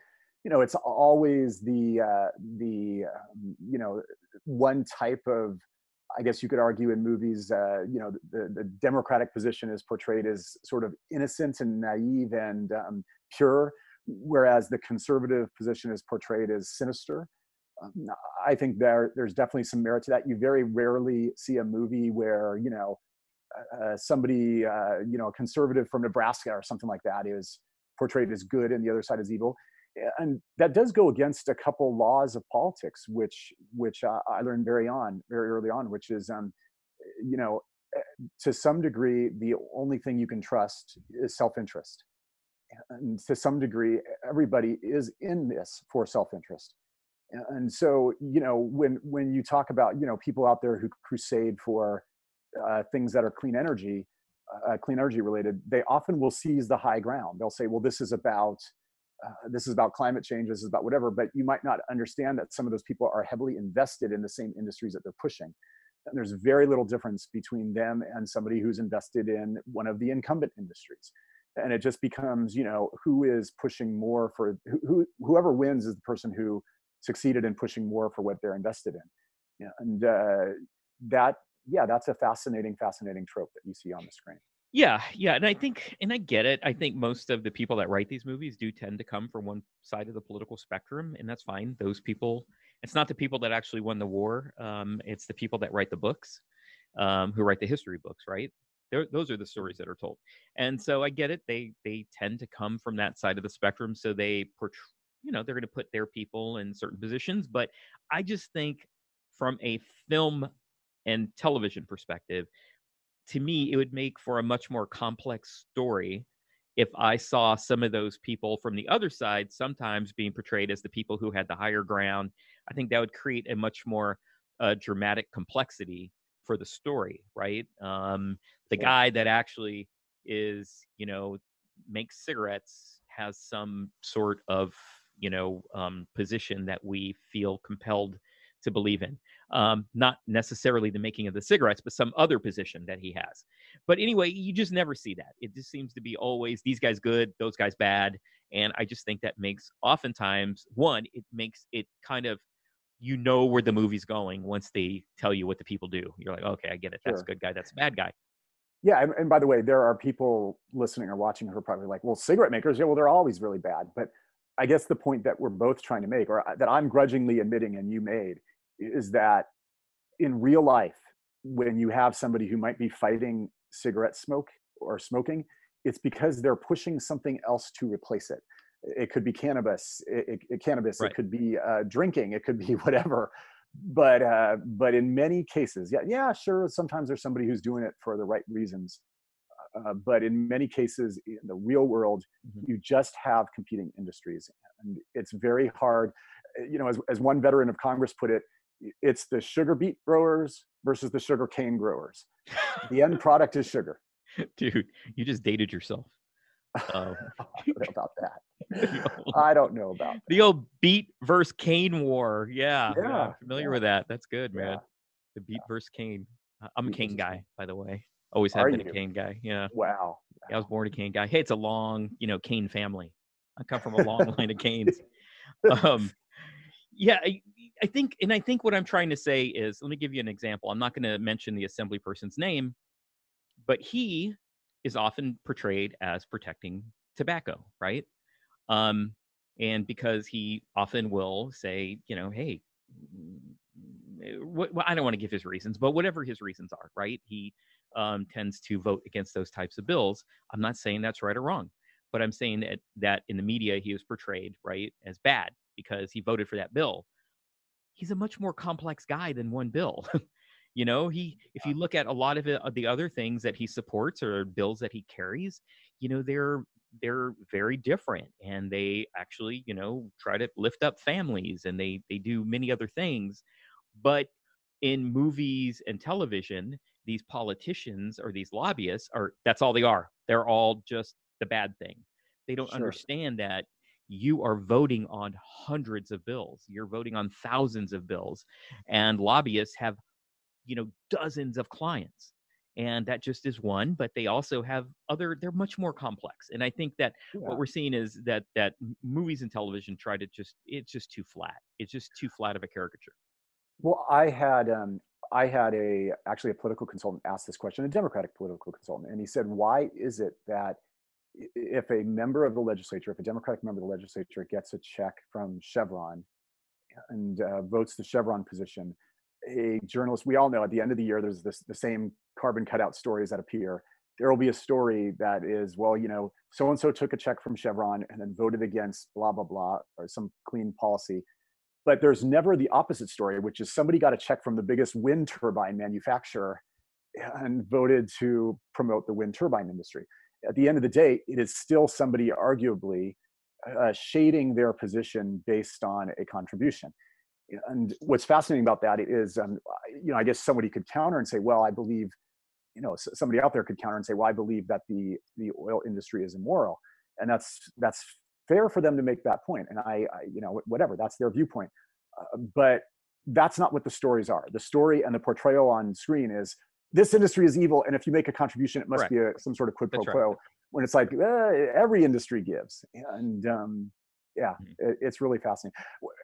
S2: You know, it's always the uh, the um, you know one type of I guess you could argue in movies, uh, you know, the, the Democratic position is portrayed as sort of innocent and naive and um, pure, whereas the conservative position is portrayed as sinister. Um, I think there there's definitely some merit to that. You very rarely see a movie where you know uh, somebody, uh, you know, a conservative from Nebraska or something like that is portrayed as good and the other side is evil and that does go against a couple laws of politics, which which I learned very on very early on, which is, um, you know, to some degree, the only thing you can trust is self-interest, and to some degree, everybody is in this for self-interest. And so, you know, when when you talk about you know people out there who crusade for uh, things that are clean energy, uh, clean energy related, they often will seize the high ground. They'll say, well, this is about uh, this is about climate change, this is about whatever, but you might not understand that some of those people are heavily invested in the same industries that they're pushing. And there's very little difference between them and somebody who's invested in one of the incumbent industries. And it just becomes, you know, who is pushing more for who, whoever wins is the person who succeeded in pushing more for what they're invested in. Yeah, and uh, that, yeah, that's a fascinating, fascinating trope that you see on the screen.
S1: Yeah, yeah, and I think, and I get it. I think most of the people that write these movies do tend to come from one side of the political spectrum, and that's fine. Those people, it's not the people that actually won the war. Um, it's the people that write the books, um, who write the history books, right? They're, those are the stories that are told, and so I get it. They they tend to come from that side of the spectrum, so they portray, you know, they're going to put their people in certain positions. But I just think, from a film and television perspective, to me, it would make for a much more complex story if I saw some of those people from the other side sometimes being portrayed as the people who had the higher ground. I think that would create a much more uh, dramatic complexity for the story, right? Um, the guy that actually is, you know, makes cigarettes has some sort of, you know, um, position that we feel compelled to believe in um, not necessarily the making of the cigarettes, but some other position that he has. But anyway, you just never see that. It just seems to be always these guys good, those guys bad. And I just think that makes oftentimes, one, it makes it kind of, you know where the movie's going once they tell you what the people do. You're like, okay, I get it. That's sure. a good guy. That's a bad guy.
S2: Yeah, and, and by the way, there are people listening or watching who are probably like, well, cigarette makers, yeah, well, they're always really bad. But I guess the point that we're both trying to make, or that I'm grudgingly admitting and you made, is that in real life, when you have somebody who might be fighting cigarette smoke or smoking, it's because they're pushing something else to replace it. It could be cannabis, it, it cannabis. Right. It could be uh, drinking. It could be whatever. But uh, but in many cases, yeah, yeah, sure. Sometimes there's somebody who's doing it for the right reasons. Uh, but in many cases, in the real world, mm-hmm. you just have competing industries, and it's very hard. You know, as as one veteran of Congress put it, it's the sugar beet growers versus the sugar cane growers. the end product is sugar.
S1: Dude, you just dated yourself.
S2: I don't know about that. I don't know about that.
S1: the old beet versus cane war. Yeah, yeah, yeah familiar yeah. with that. That's good, man. The beet versus cane. I'm a cane guy, by the way. Always have Are been you? a cane guy. Yeah.
S2: Wow.
S1: I was born a cane guy. Hey, it's a long, you know, cane family. I come from a long line of canes. Um, yeah, I, I think, and I think what I'm trying to say is, let me give you an example. I'm not going to mention the assembly person's name, but he is often portrayed as protecting tobacco, right? Um, and because he often will say, you know, hey, well, I don't want to give his reasons, but whatever his reasons are, right? He um, tends to vote against those types of bills. I'm not saying that's right or wrong, but I'm saying that that in the media he is portrayed right as bad because he voted for that bill. He's a much more complex guy than one bill. you know, he if you look at a lot of, it, of the other things that he supports or bills that he carries, you know, they're they're very different and they actually, you know, try to lift up families and they they do many other things. But in movies and television, these politicians or these lobbyists are that's all they are. They're all just the bad thing. They don't sure. understand that you are voting on hundreds of bills you're voting on thousands of bills and lobbyists have you know dozens of clients and that just is one but they also have other they're much more complex and i think that yeah. what we're seeing is that that movies and television try to just it's just too flat it's just too flat of a caricature
S2: well i had um i had a actually a political consultant ask this question a democratic political consultant and he said why is it that if a member of the legislature, if a Democratic member of the legislature gets a check from Chevron and uh, votes the Chevron position, a journalist, we all know at the end of the year, there's this the same carbon cutout stories that appear. There will be a story that is, well, you know, so and so took a check from Chevron and then voted against blah blah blah or some clean policy. But there's never the opposite story, which is somebody got a check from the biggest wind turbine manufacturer and voted to promote the wind turbine industry at the end of the day, it is still somebody arguably uh, shading their position based on a contribution. And what's fascinating about that is, um, you know, I guess somebody could counter and say, well, I believe, you know, somebody out there could counter and say, well, I believe that the the oil industry is immoral, and that's that's fair for them to make that. And I, I you know, whatever, that's their viewpoint. Uh, but that's not what the stories are. The story and the portrayal on screen is this industry is evil, and if you make a contribution, it must right. be a, some sort of quid pro quo. Right. When it's like eh, every industry gives, and um, yeah, mm-hmm. it, it's really fascinating.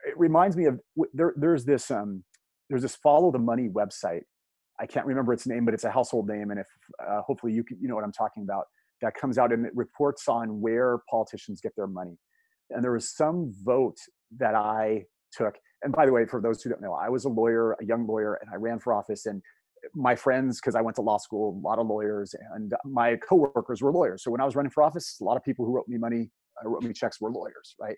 S2: It reminds me of there, there's this um, there's this follow the money website I can't remember its name, but it's a household name, and if uh, hopefully you can, you know what I'm talking about. That comes out and it reports on where politicians get their money. And there was some vote that I took. And by the way, for those who don't know, I was a lawyer, a young lawyer, and I ran for office. And my friends, because I went to law school, a lot of lawyers, and my coworkers were lawyers. So when I was running for office, a lot of people who wrote me money, uh, wrote me checks, were lawyers, right?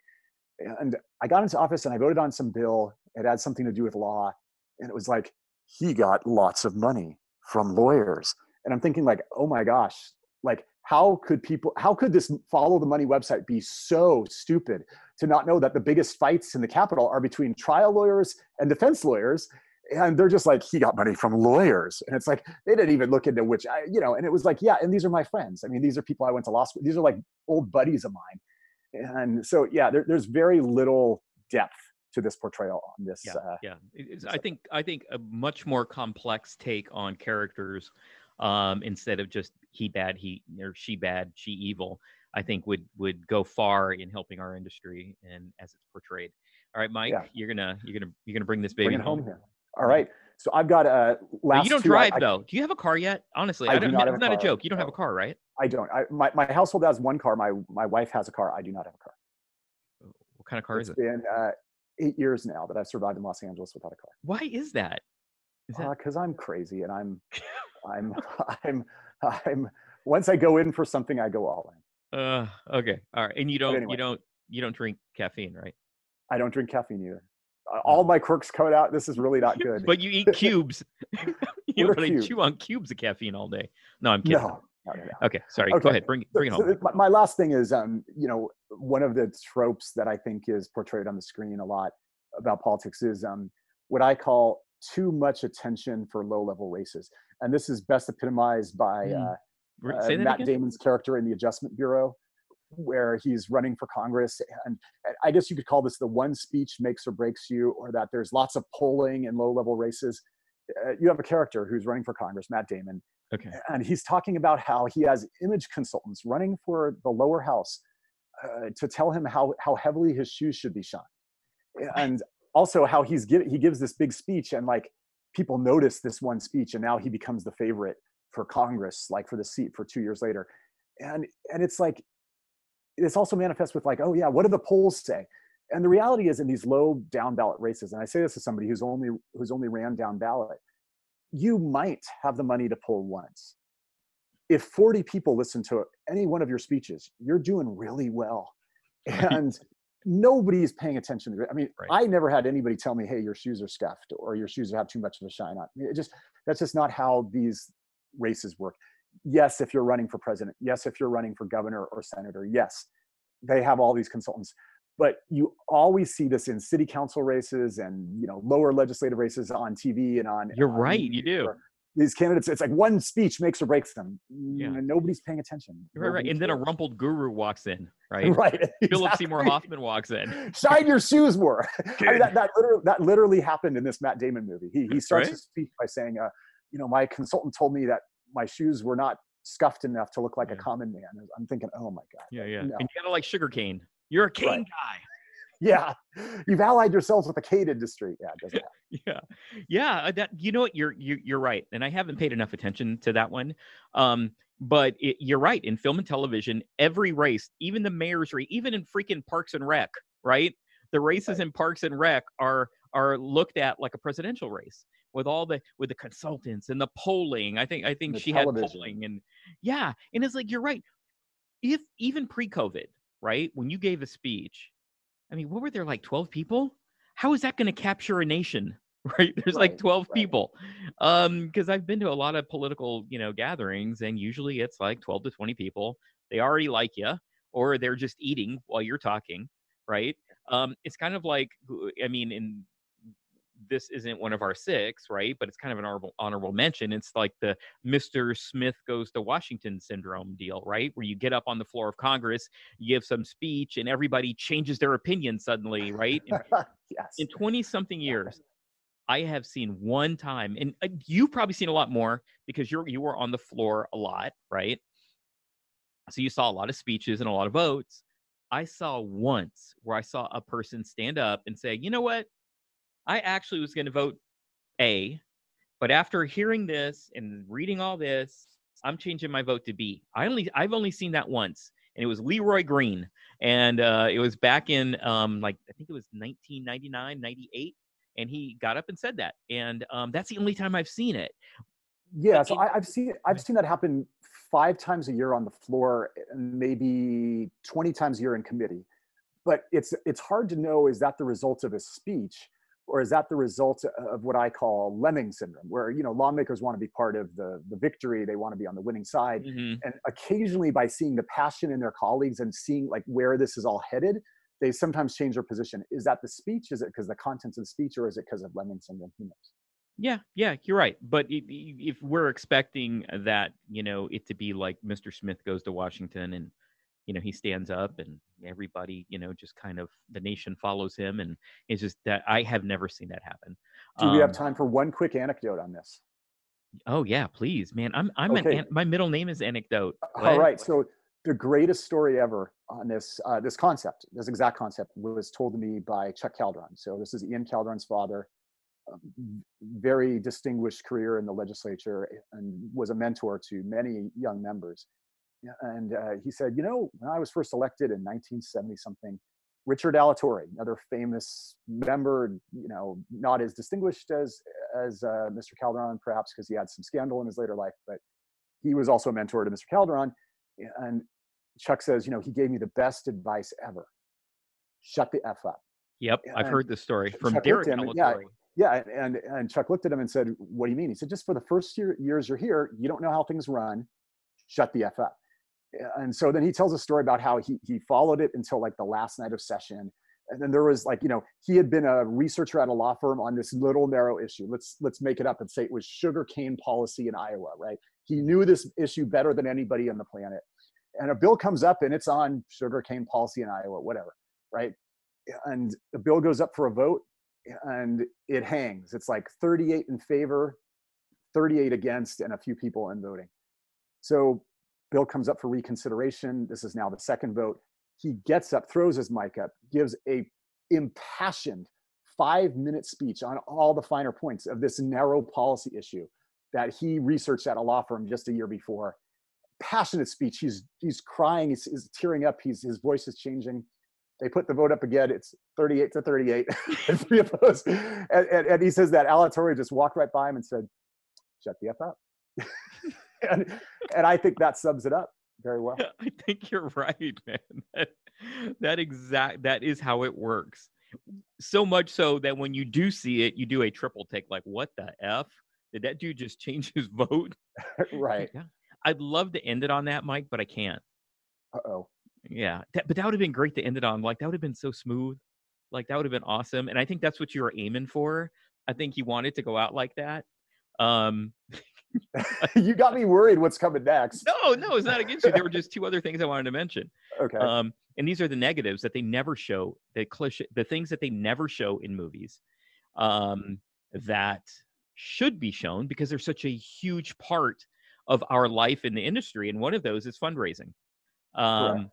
S2: And I got into office and I voted on some bill. It had something to do with law, and it was like he got lots of money from lawyers. And I'm thinking like, oh my gosh, like how could people how could this follow the money website be so stupid to not know that the biggest fights in the capital are between trial lawyers and defense lawyers? And they're just like he got money from lawyers. And it's like they didn't even look into which I, you know and it was like yeah and these are my friends. I mean these are people i went to law school these are like old buddies of mine. And so yeah there, there's very little depth to this portrayal on this
S1: yeah
S2: uh,
S1: yeah. I think i think a much more complex take on characters um, instead of just he bad, he or she bad, she evil. I think would would go far in helping our industry and as it's portrayed. All right, Mike, yeah. you're gonna you're gonna you're gonna bring this baby
S2: bring home. home. here. All right. So I've got a
S1: last. you don't drive I, though. Do you have a car yet? Honestly, I, I do not. It's not a, joke. You don't have a car, right?
S2: I don't. I, my my household has one car. My my wife has a car. I do not have a car.
S1: What kind of car
S2: it's
S1: is
S2: it? It's been uh, eight years now that I've survived in Los Angeles without a car.
S1: Why is that?
S2: Because uh, I'm crazy and I'm I'm I'm I'm once I go in for something, I go all
S1: in. Uh, okay, all right. And you don't anyway, you don't you don't drink caffeine, right?
S2: I don't drink caffeine either. Uh, all my quirks coming out. This is really not good.
S1: but you eat cubes. you really cube? chew on cubes of caffeine all day. No, I'm kidding. No. No, no, no. Okay, sorry. Okay. Go ahead. Bring bring it home.
S2: So my last thing is, um, you know, one of the tropes that I think is portrayed on the screen a lot about politics is um, what I call too much attention for low level races and this is best epitomized by mm. uh, uh, Matt again? Damon's character in the Adjustment Bureau, where he's running for Congress. And, and I guess you could call this the one speech makes or breaks you, or that there's lots of polling in low level races. Uh, you have a character who's running for Congress, Matt Damon.
S1: Okay.
S2: And he's talking about how he has image consultants running for the lower house uh, to tell him how, how heavily his shoes should be shined. And also how he's give, he gives this big speech and like people notice this one speech and now he becomes the favorite for congress like for the seat for two years later. And and it's like it's also manifest with like oh yeah what do the polls say? And the reality is in these low down ballot races and i say this as somebody who's only who's only ran down ballot you might have the money to pull once. If 40 people listen to any one of your speeches you're doing really well. And nobody's paying attention to it. I mean, right. I never had anybody tell me, "Hey, your shoes are scuffed," or "Your shoes have too much of a shine on." It just that's just not how these races work. Yes, if you're running for president. Yes, if you're running for governor or senator. Yes, they have all these consultants. But you always see this in city council races and you know lower legislative races on TV and on.
S1: You're
S2: on
S1: right. You do
S2: these candidates, it's like one speech makes or breaks them. Yeah. Nobody's paying attention.
S1: Right, right. And then a rumpled guru walks in, right?
S2: Right.
S1: Exactly. Philip Seymour Hoffman walks in.
S2: Shine your shoes more. I mean, that, that, literally, that literally happened in this Matt Damon movie. He, he starts right? his speech by saying, uh, you know, my consultant told me that my shoes were not scuffed enough to look like yeah. a common man. I'm thinking, oh my God.
S1: Yeah, yeah. No. And you gotta like sugarcane. You're a cane right. guy
S2: yeah. You've allied yourselves with the cane industry. Yeah
S1: it yeah. Yeah uh, that you know what? You're you, are you are right and i haven't paid enough attention to that one um but it, you're right in film and television every race even the mayor's race even in freaking parks and rec right? The races right. in parks and rec are are looked at like a presidential race with all the with the consultants and the polling. I think i think she television. had polling and yeah and it's like you're right. If even pre-covid right when you gave a speech I mean, what were there like 12 people? How is that going to capture a nation? Right? There's right, like 12 right. people. Um, because I've been to a lot of political, you know, gatherings, and usually it's like 12 to 20 people. They already like you, or they're just eating while you're talking, right? Um, it's kind of like, I mean, in this isn't one of our six, right? But it's kind of an honorable, honorable mention. It's like the Mr. Smith goes to Washington syndrome deal, right? Where you get up on the floor of Congress, you give some speech, and everybody changes their opinion suddenly, right?
S2: yes.
S1: In 20 something years, I have seen one time, and uh, you've probably seen a lot more because you're you were on the floor a lot, right? So you saw a lot of speeches and a lot of votes. I saw once where I saw a person stand up and say, "You know what? I actually was going to vote A, But after hearing this and reading all this, I'm changing my vote to B. I only I've only seen that once, and it was Leroy Greene, and uh, it was back in um, like I think it was 1999, 98, and he got up and said that, and um, that's the only time I've seen it.
S2: Yeah, so I, I've seen I've seen that happen five times a year on the floor, maybe 20 times a year in committee. But it's it's hard to know is that the result of a speech or is that the result of what I call lemming syndrome, where you know lawmakers want to be part of the the victory, they want to be on the winning side,
S1: Mm-hmm.
S2: and occasionally by seeing the passion in their colleagues and seeing like where this is all headed, they sometimes change their position. Is that the speech? Is it because the contents of the speech, or is it because of lemming syndrome? Who knows?
S1: Yeah, yeah, you're right. But if we're expecting that, you know, it to be like Mr. Smith goes to Washington and, you know, he stands up and everybody, you know, just kind of the nation follows him, and it's just that I have never seen that happen.
S2: Do we have
S1: Um,
S2: time for one quick anecdote on this?
S1: Oh yeah, please, man. I'm I'm an,
S2: Okay.
S1: an my middle name is anecdote. Go
S2: All
S1: ahead.
S2: right. So the greatest story ever on this uh, this concept, this exact concept, was told to me by Chuck Calderon. So this is Ian Calderon's father, um, very distinguished career in the legislature, and was a mentor to many young members. And uh, he said, you know, when I was first elected in 1970 something, Richard Alatorre, another famous member, you know, not as distinguished as as uh, Mr. Calderon, perhaps because he had some scandal in his later life, but he was also a mentor to Mr. Calderon. And Chuck says, you know, he gave me the best advice ever. Shut the f up.
S1: Yep, I've heard this story from
S2: Chuck
S1: Derek
S2: at yeah,
S1: Alatorre.
S2: Yeah, and and Chuck looked at him and said, "What do you mean?" He said, "Just for the first year, years you're here, you don't know how things run. Shut the f up." And so then he tells a story about how he he followed it until like the last night of session, and then there was like you know he had been a researcher at a law firm on this little narrow issue. Let's let's make it up and say it was sugar cane policy in Iowa, right? He knew this issue better than anybody on the planet. And a bill comes up and it's on sugar cane policy in Iowa, whatever, right? And the bill goes up for a vote and it hangs. It's like 38 in favor, 38 against, and a few people in voting. So bill comes up for reconsideration. This is now the second vote. He gets up, throws his mic up, gives a impassioned five minute speech on all the finer points of this narrow policy issue that he researched at a law firm just a year before. Passionate speech. He's he's crying. He's, he's tearing up. He's his voice is changing. They put the vote up again. It's 38 to 38. and three opposed. And, and, and he says that Alatorre just walked right by him and said, "Shut the f up." and and I think that sums it up very well.
S1: I think you're right, man. That, that exact that is how it works. So much so that when you do see it, you do a triple take. Like, what the f? Did that dude just change his vote?
S2: right.
S1: Yeah. I'd love to end it on that, Mike, but I can't.
S2: Uh oh.
S1: Yeah, that, but that would have been great to end it on. Like that would have been so smooth. Like that would have been awesome. And I think that's what you were aiming for. I think you wanted to go out like that. Um,
S2: you got me worried. What's coming next?
S1: no, no, it's not against you. There were just two other things I wanted to mention.
S2: Okay.
S1: Um, and these are the negatives that they never show. The cliche, the things that they never show in movies, um, that should be shown because they're such a huge part of our life in the industry. And one of those is fundraising. Um,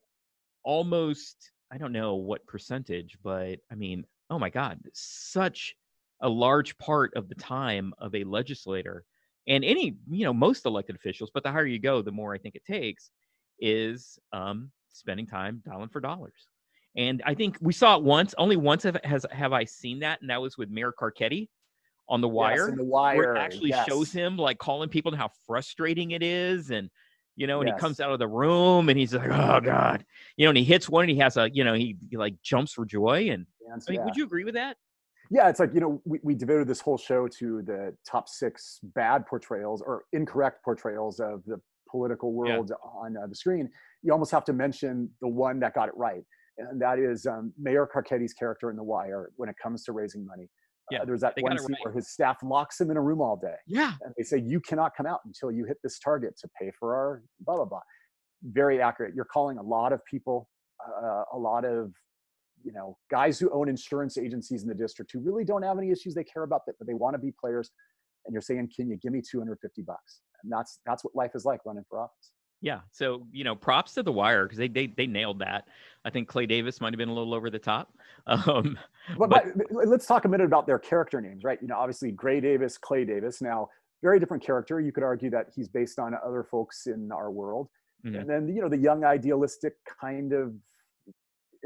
S1: almost, I don't know what percentage, but I mean, oh my God, such a large part of the time of a legislator and any, you know, most elected officials, but the higher you go, the more I think it takes is um, spending time dialing for dollars. And I think we saw it once, only once have, has have I seen that, and that was with Mayor Carcetti on the wire,
S2: in the
S1: where
S2: wire
S1: it actually
S2: yes.
S1: shows him like calling people and how frustrating it is, and you know, and he comes out of the room and he's like, "Oh God," you know, and he hits one and he has a, you know, he, he like jumps for joy. And
S2: And
S1: I mean,
S2: yeah.
S1: would you agree with that?
S2: Yeah it's like you know we, we devoted this whole show to the top six bad portrayals or incorrect portrayals of the political
S1: Yeah.
S2: world on uh, the screen. You almost have to mention the one that got it right and that is um, mayor carcetti's character in the wire when it comes to raising money. Uh,
S1: Yeah,
S2: there's that one scene
S1: right.
S2: where his staff locks him in a room all day
S1: Yeah,
S2: and they say you cannot come out until you hit this target to pay for our blah blah blah. Very accurate. You're calling a lot of people uh, a lot of you know guys who own insurance agencies in the district who really don't have any issues they care about that but they want to be players and you're saying can you give me 250 bucks and that's that's what life is like running for office
S1: yeah. So you know, props to the wire because they, they they nailed that. I think Clay Davis might have been a little over the top. Um,
S2: but,
S1: But-
S2: but let's talk a minute about their character names right you know obviously gray davis clay davis now very different character. You could argue that he's based on other folks in our world.
S1: Mhm.
S2: And then, you know, the young, idealistic kind of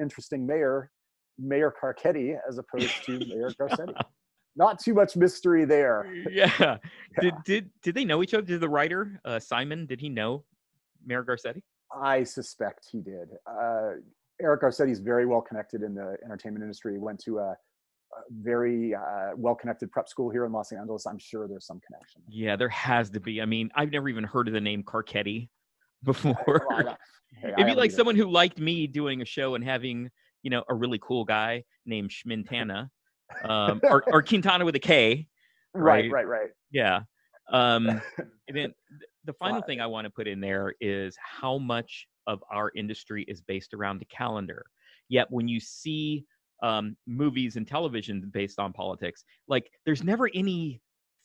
S2: interesting mayor, Mayor Carcetti, as opposed to Mayor Garcetti. Not too much mystery there.
S1: yeah. Did
S2: Yeah.
S1: did did they know each other? Did the writer uh, Simon? Did he know Mayor Garcetti?
S2: I suspect he did. Uh, Eric Garcetti is very well connected in the entertainment industry. He went to a, very uh, well connected prep school here in Los Angeles. I'm sure there's some connection.
S1: Yeah, there has to be. I mean, I've never even heard of the name Carcetti before.
S2: Well, hey,
S1: It'd be like someone who liked me doing a show and having, you know, a really cool guy named Schmintana, um, or, or Quintana with a K.
S2: Right,
S1: right?
S2: right, right.
S1: Yeah. Um, and then the final thing I want to put in there is how much of our industry is based around the calendar. Yet when you see um, movies and television based on politics, like there's never any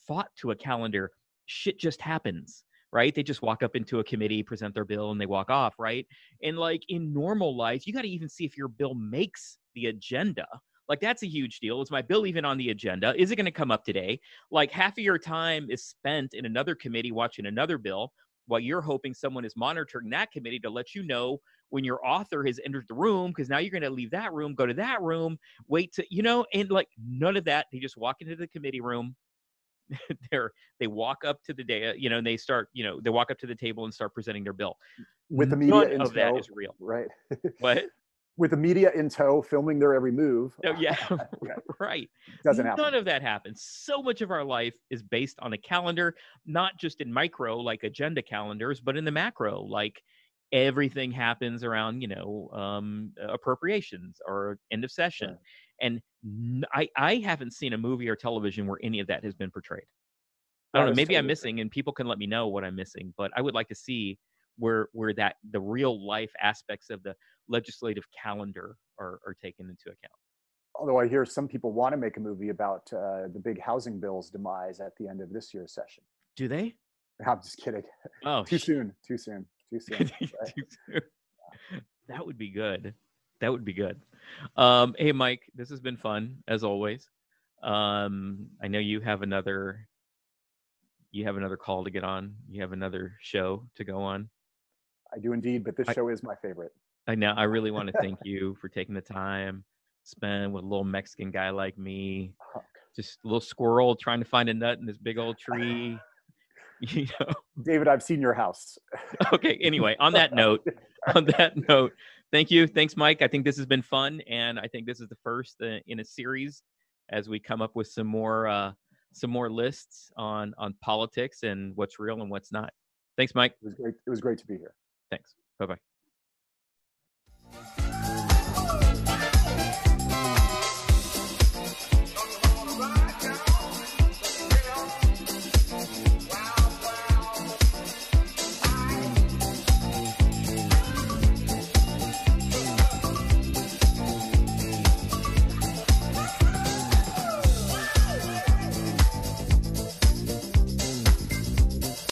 S1: thought to a calendar. Shit just happens, right? They just walk up into a committee, present their bill, and they walk off, right? And like in normal life, you got to even see if your bill makes the agenda. Like that's a huge deal. Is my bill even on the agenda? Is it going to come up today? like half of your time is spent in another committee watching another bill while you're hoping someone is monitoring that committee to let you know when your author has entered the room because now you're going to leave that room go to that room wait to you know and like none of that they just walk into the committee room they're they walk up to the day you know and they start you know they walk up to the table and start presenting their bill
S2: With the media
S1: None
S2: in
S1: of that
S2: tow,
S1: is real
S2: right?
S1: what
S2: With the media in tow, filming their every move.
S1: no yeah right
S2: Doesn't
S1: None
S2: happen.
S1: of that happens. So much of our life is based on a calendar, not just in micro like agenda calendars, but in the macro, like everything happens around, you know, um, appropriations or end of session. And I haven't seen a movie or television where any of that has been portrayed. I don't know. Maybe I'm missing, and people can let me know what I'm missing. But I would like to see where where that the real life aspects of the legislative calendar are, are taken into account.
S2: Although I hear some people want to make a movie about uh, the big housing bill's demise at the end of this year's session.
S1: Do they?
S2: I'm just kidding.
S1: Oh,
S2: Too soon. Too soon. Too soon.
S1: Too soon. that would be good. That would be good. Um, hey, Mike, this has been fun as always. Um, I know you have another. You have another call to get on. You have another show to go on.
S2: I do indeed, but this
S1: I-
S2: show is my favorite.
S1: I know. I really want to thank you for taking the time spend with a little Mexican guy like me. Just a little squirrel trying to find a nut in this big old tree. You know.
S2: David, I've seen your house.
S1: Okay. Anyway, on that note, on that note, thank you. Thanks, Mike. I think this has been fun, and I think this is the first uh, in a series as we come up with some more uh, some more lists on on politics and what's real and what's not. Thanks, Mike.
S2: It was great. It was great to be here.
S1: Thanks. Bye bye.